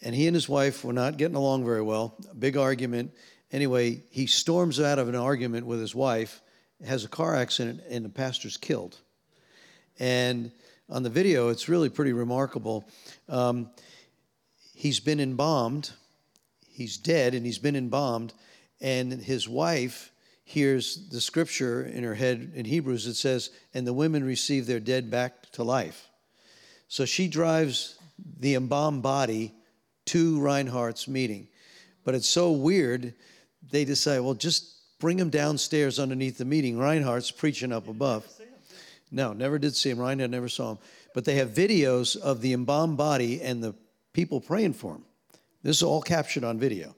and he and his wife were not getting along very well, big argument. Anyway, he storms out of an argument with his wife, has a car accident, and the pastor's killed. And on the video, it's really pretty remarkable. Um, he's been embalmed, he's dead, and he's been embalmed, and his wife hears the scripture in her head in Hebrews that says, And the women receive their dead back to life. So she drives the embalmed body to Reinhard's meeting. But it's so weird, they decide, well, just bring him downstairs underneath the meeting. Reinhard's preaching up above. No, never did see him. Reinhard never saw him. But they have videos of the embalmed body and the people praying for him. This is all captured on video.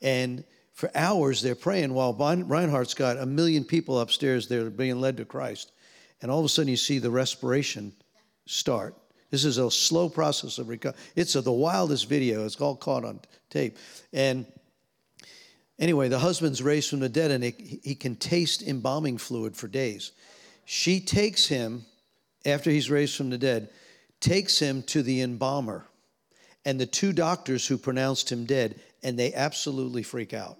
And for hours they're praying while Reinhard's got a million people upstairs there being led to Christ. And all of a sudden you see the respiration start. This is a slow process of recovery. It's a, the wildest video. It's all caught on tape. And anyway, the husband's raised from the dead and he, he can taste embalming fluid for days. She takes him, after he's raised from the dead, takes him to the embalmer and the two doctors who pronounced him dead, and they absolutely freak out.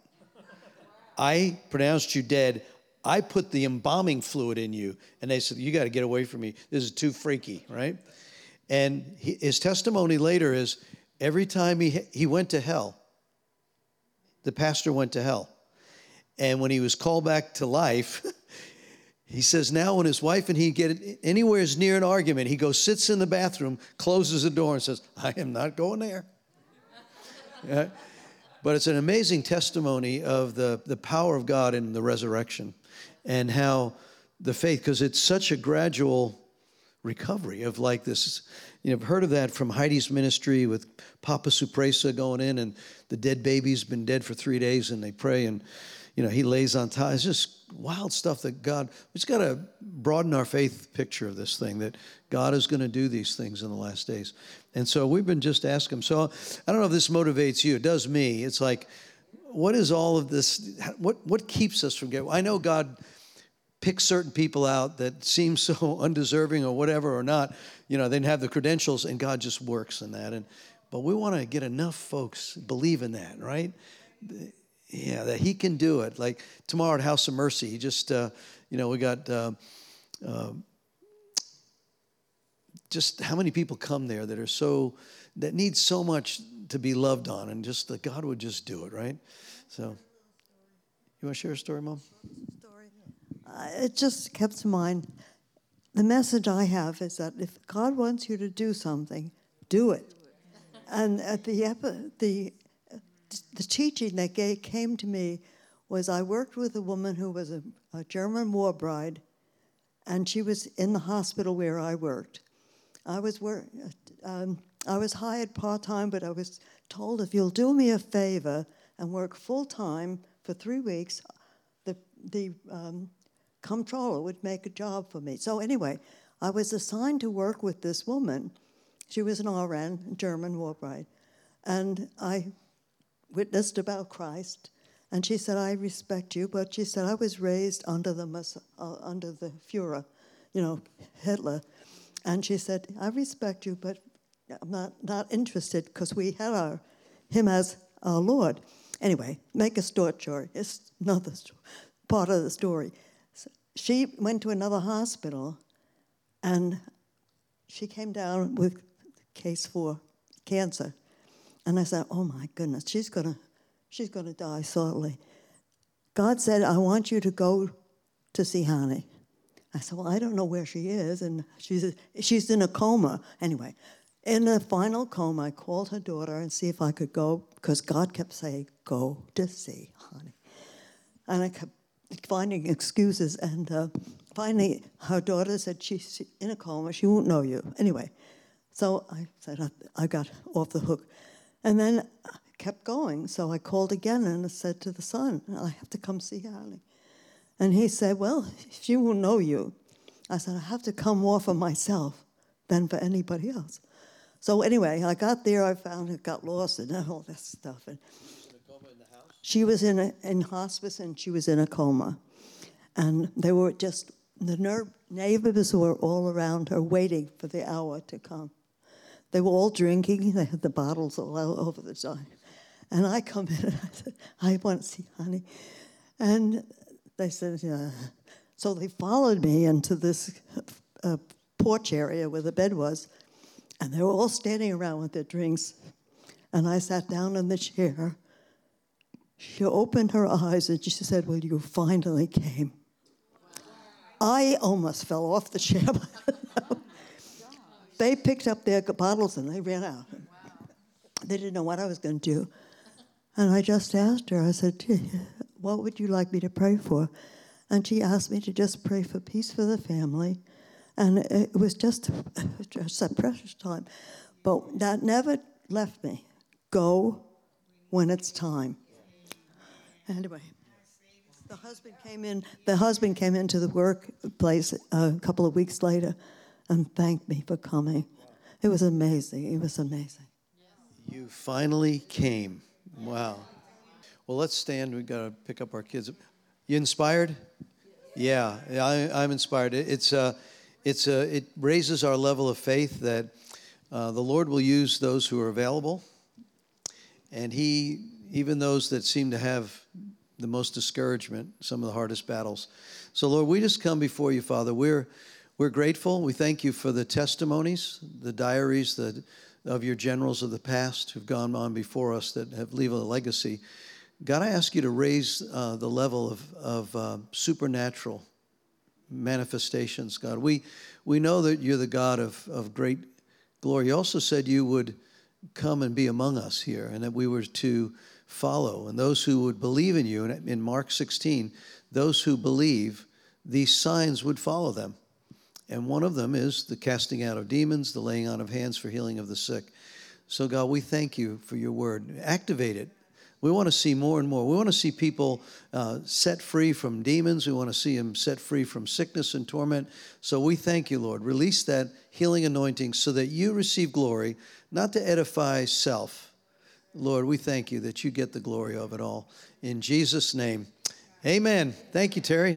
I pronounced you dead. I put the embalming fluid in you. And they said, You got to get away from me. This is too freaky, right? And he, his testimony later is every time he, he went to hell, the pastor went to hell. And when he was called back to life, he says now when his wife and he get anywhere near an argument, he goes, sits in the bathroom, closes the door, and says, I am not going there. But it's an amazing testimony of the, the power of God in the resurrection and how the faith, because it's such a gradual recovery of like this. You know, I've heard of that from Heidi's ministry with Papa Surprise going in, and the dead baby's been dead for three days, and they pray, and you know he lays on top. It's just wild stuff that God. We just got to broaden our faith picture of this thing that God is going to do these things in the last days, and so we've been just asking. So I don't know if this motivates you. It does me. It's like, what is all of this? What what keeps us from getting? I know God picks certain people out that seem so undeserving or whatever or not. You know, they didn't have the credentials, and God just works in that. And but we want to get enough folks believe in that, right? Yeah, that He can do it. Like tomorrow at House of Mercy, He just uh, you know we got. Uh, uh, just how many people come there that are so that need so much to be loved on, and just that God would just do it, right? So, you want to share a story, Mom? Uh, it just kept to mind. The message I have is that if God wants you to do something, do it. And at the epi- the the teaching that came to me was I worked with a woman who was a, a German war bride, and she was in the hospital where I worked. I was work, um, I was hired part time, but I was told if you'll do me a favor and work full time for three weeks, the the um, comptroller would make a job for me. So anyway, I was assigned to work with this woman. She was an RN, German war bride, and I witnessed about Christ. And she said, "I respect you," but she said, "I was raised under the uh, under the Führer, you know, Hitler." And she said, "I respect you, but I'm not not interested because we had our him as our Lord." Anyway, make a short story. It's another part of the story. So she went to another hospital, and she came down with case for cancer. And I said, "Oh my goodness, she's gonna, she's gonna die shortly." God said, "I want you to go to see Honey." I said, "Well, I don't know where she is, and she's she's in a coma anyway." In a final coma, I called her daughter and see if I could go because God kept saying, "Go to see Honey," and I kept finding excuses. And uh, finally, her daughter said, "She's in a coma. She won't know you." Anyway, so I said, "I, I got off the hook." And then I kept going. So I called again and I said to the son, I have to come see Harley. And he said, Well, she will know you. I said, I have to come more for myself than for anybody else. So anyway, I got there, I found it got lost and all this stuff. And she was in, a, in hospice and she was in a coma. And they were just, the neighbors were all around her waiting for the hour to come. They were all drinking. They had the bottles all over the time. And I come in and I said, I want to see honey. And they said, yeah. So they followed me into this uh, porch area where the bed was. And they were all standing around with their drinks. And I sat down in the chair. She opened her eyes and she said, Well, you finally came. I almost fell off the chair. they picked up their bottles and they ran out. They didn't know what I was going to do. And I just asked her, I said, What would you like me to pray for? And she asked me to just pray for peace for the family. And it was just, just a precious time. But that never left me. Go when it's time. Anyway, the husband came in. The husband came into the workplace a couple of weeks later, and thanked me for coming. It was amazing. It was amazing. You finally came. Wow. Well, let's stand. We've got to pick up our kids. You inspired? Yeah, I, am inspired. It's uh, it's uh, it raises our level of faith that uh, the Lord will use those who are available, and He even those that seem to have the most discouragement, some of the hardest battles. So, Lord, we just come before you, Father. We're we're grateful. We thank you for the testimonies, the diaries the, of your generals of the past who've gone on before us that have leave a legacy. God, I ask you to raise uh, the level of, of uh, supernatural manifestations, God. We, we know that you're the God of, of great glory. You also said you would come and be among us here and that we were to follow. And those who would believe in you, in Mark 16, those who believe, these signs would follow them. And one of them is the casting out of demons, the laying on of hands for healing of the sick. So, God, we thank you for your word. Activate it. We want to see more and more. We want to see people uh, set free from demons. We want to see them set free from sickness and torment. So we thank you, Lord. Release that healing anointing so that you receive glory, not to edify self. Lord, we thank you that you get the glory of it all. In Jesus' name, amen. Thank you, Terry.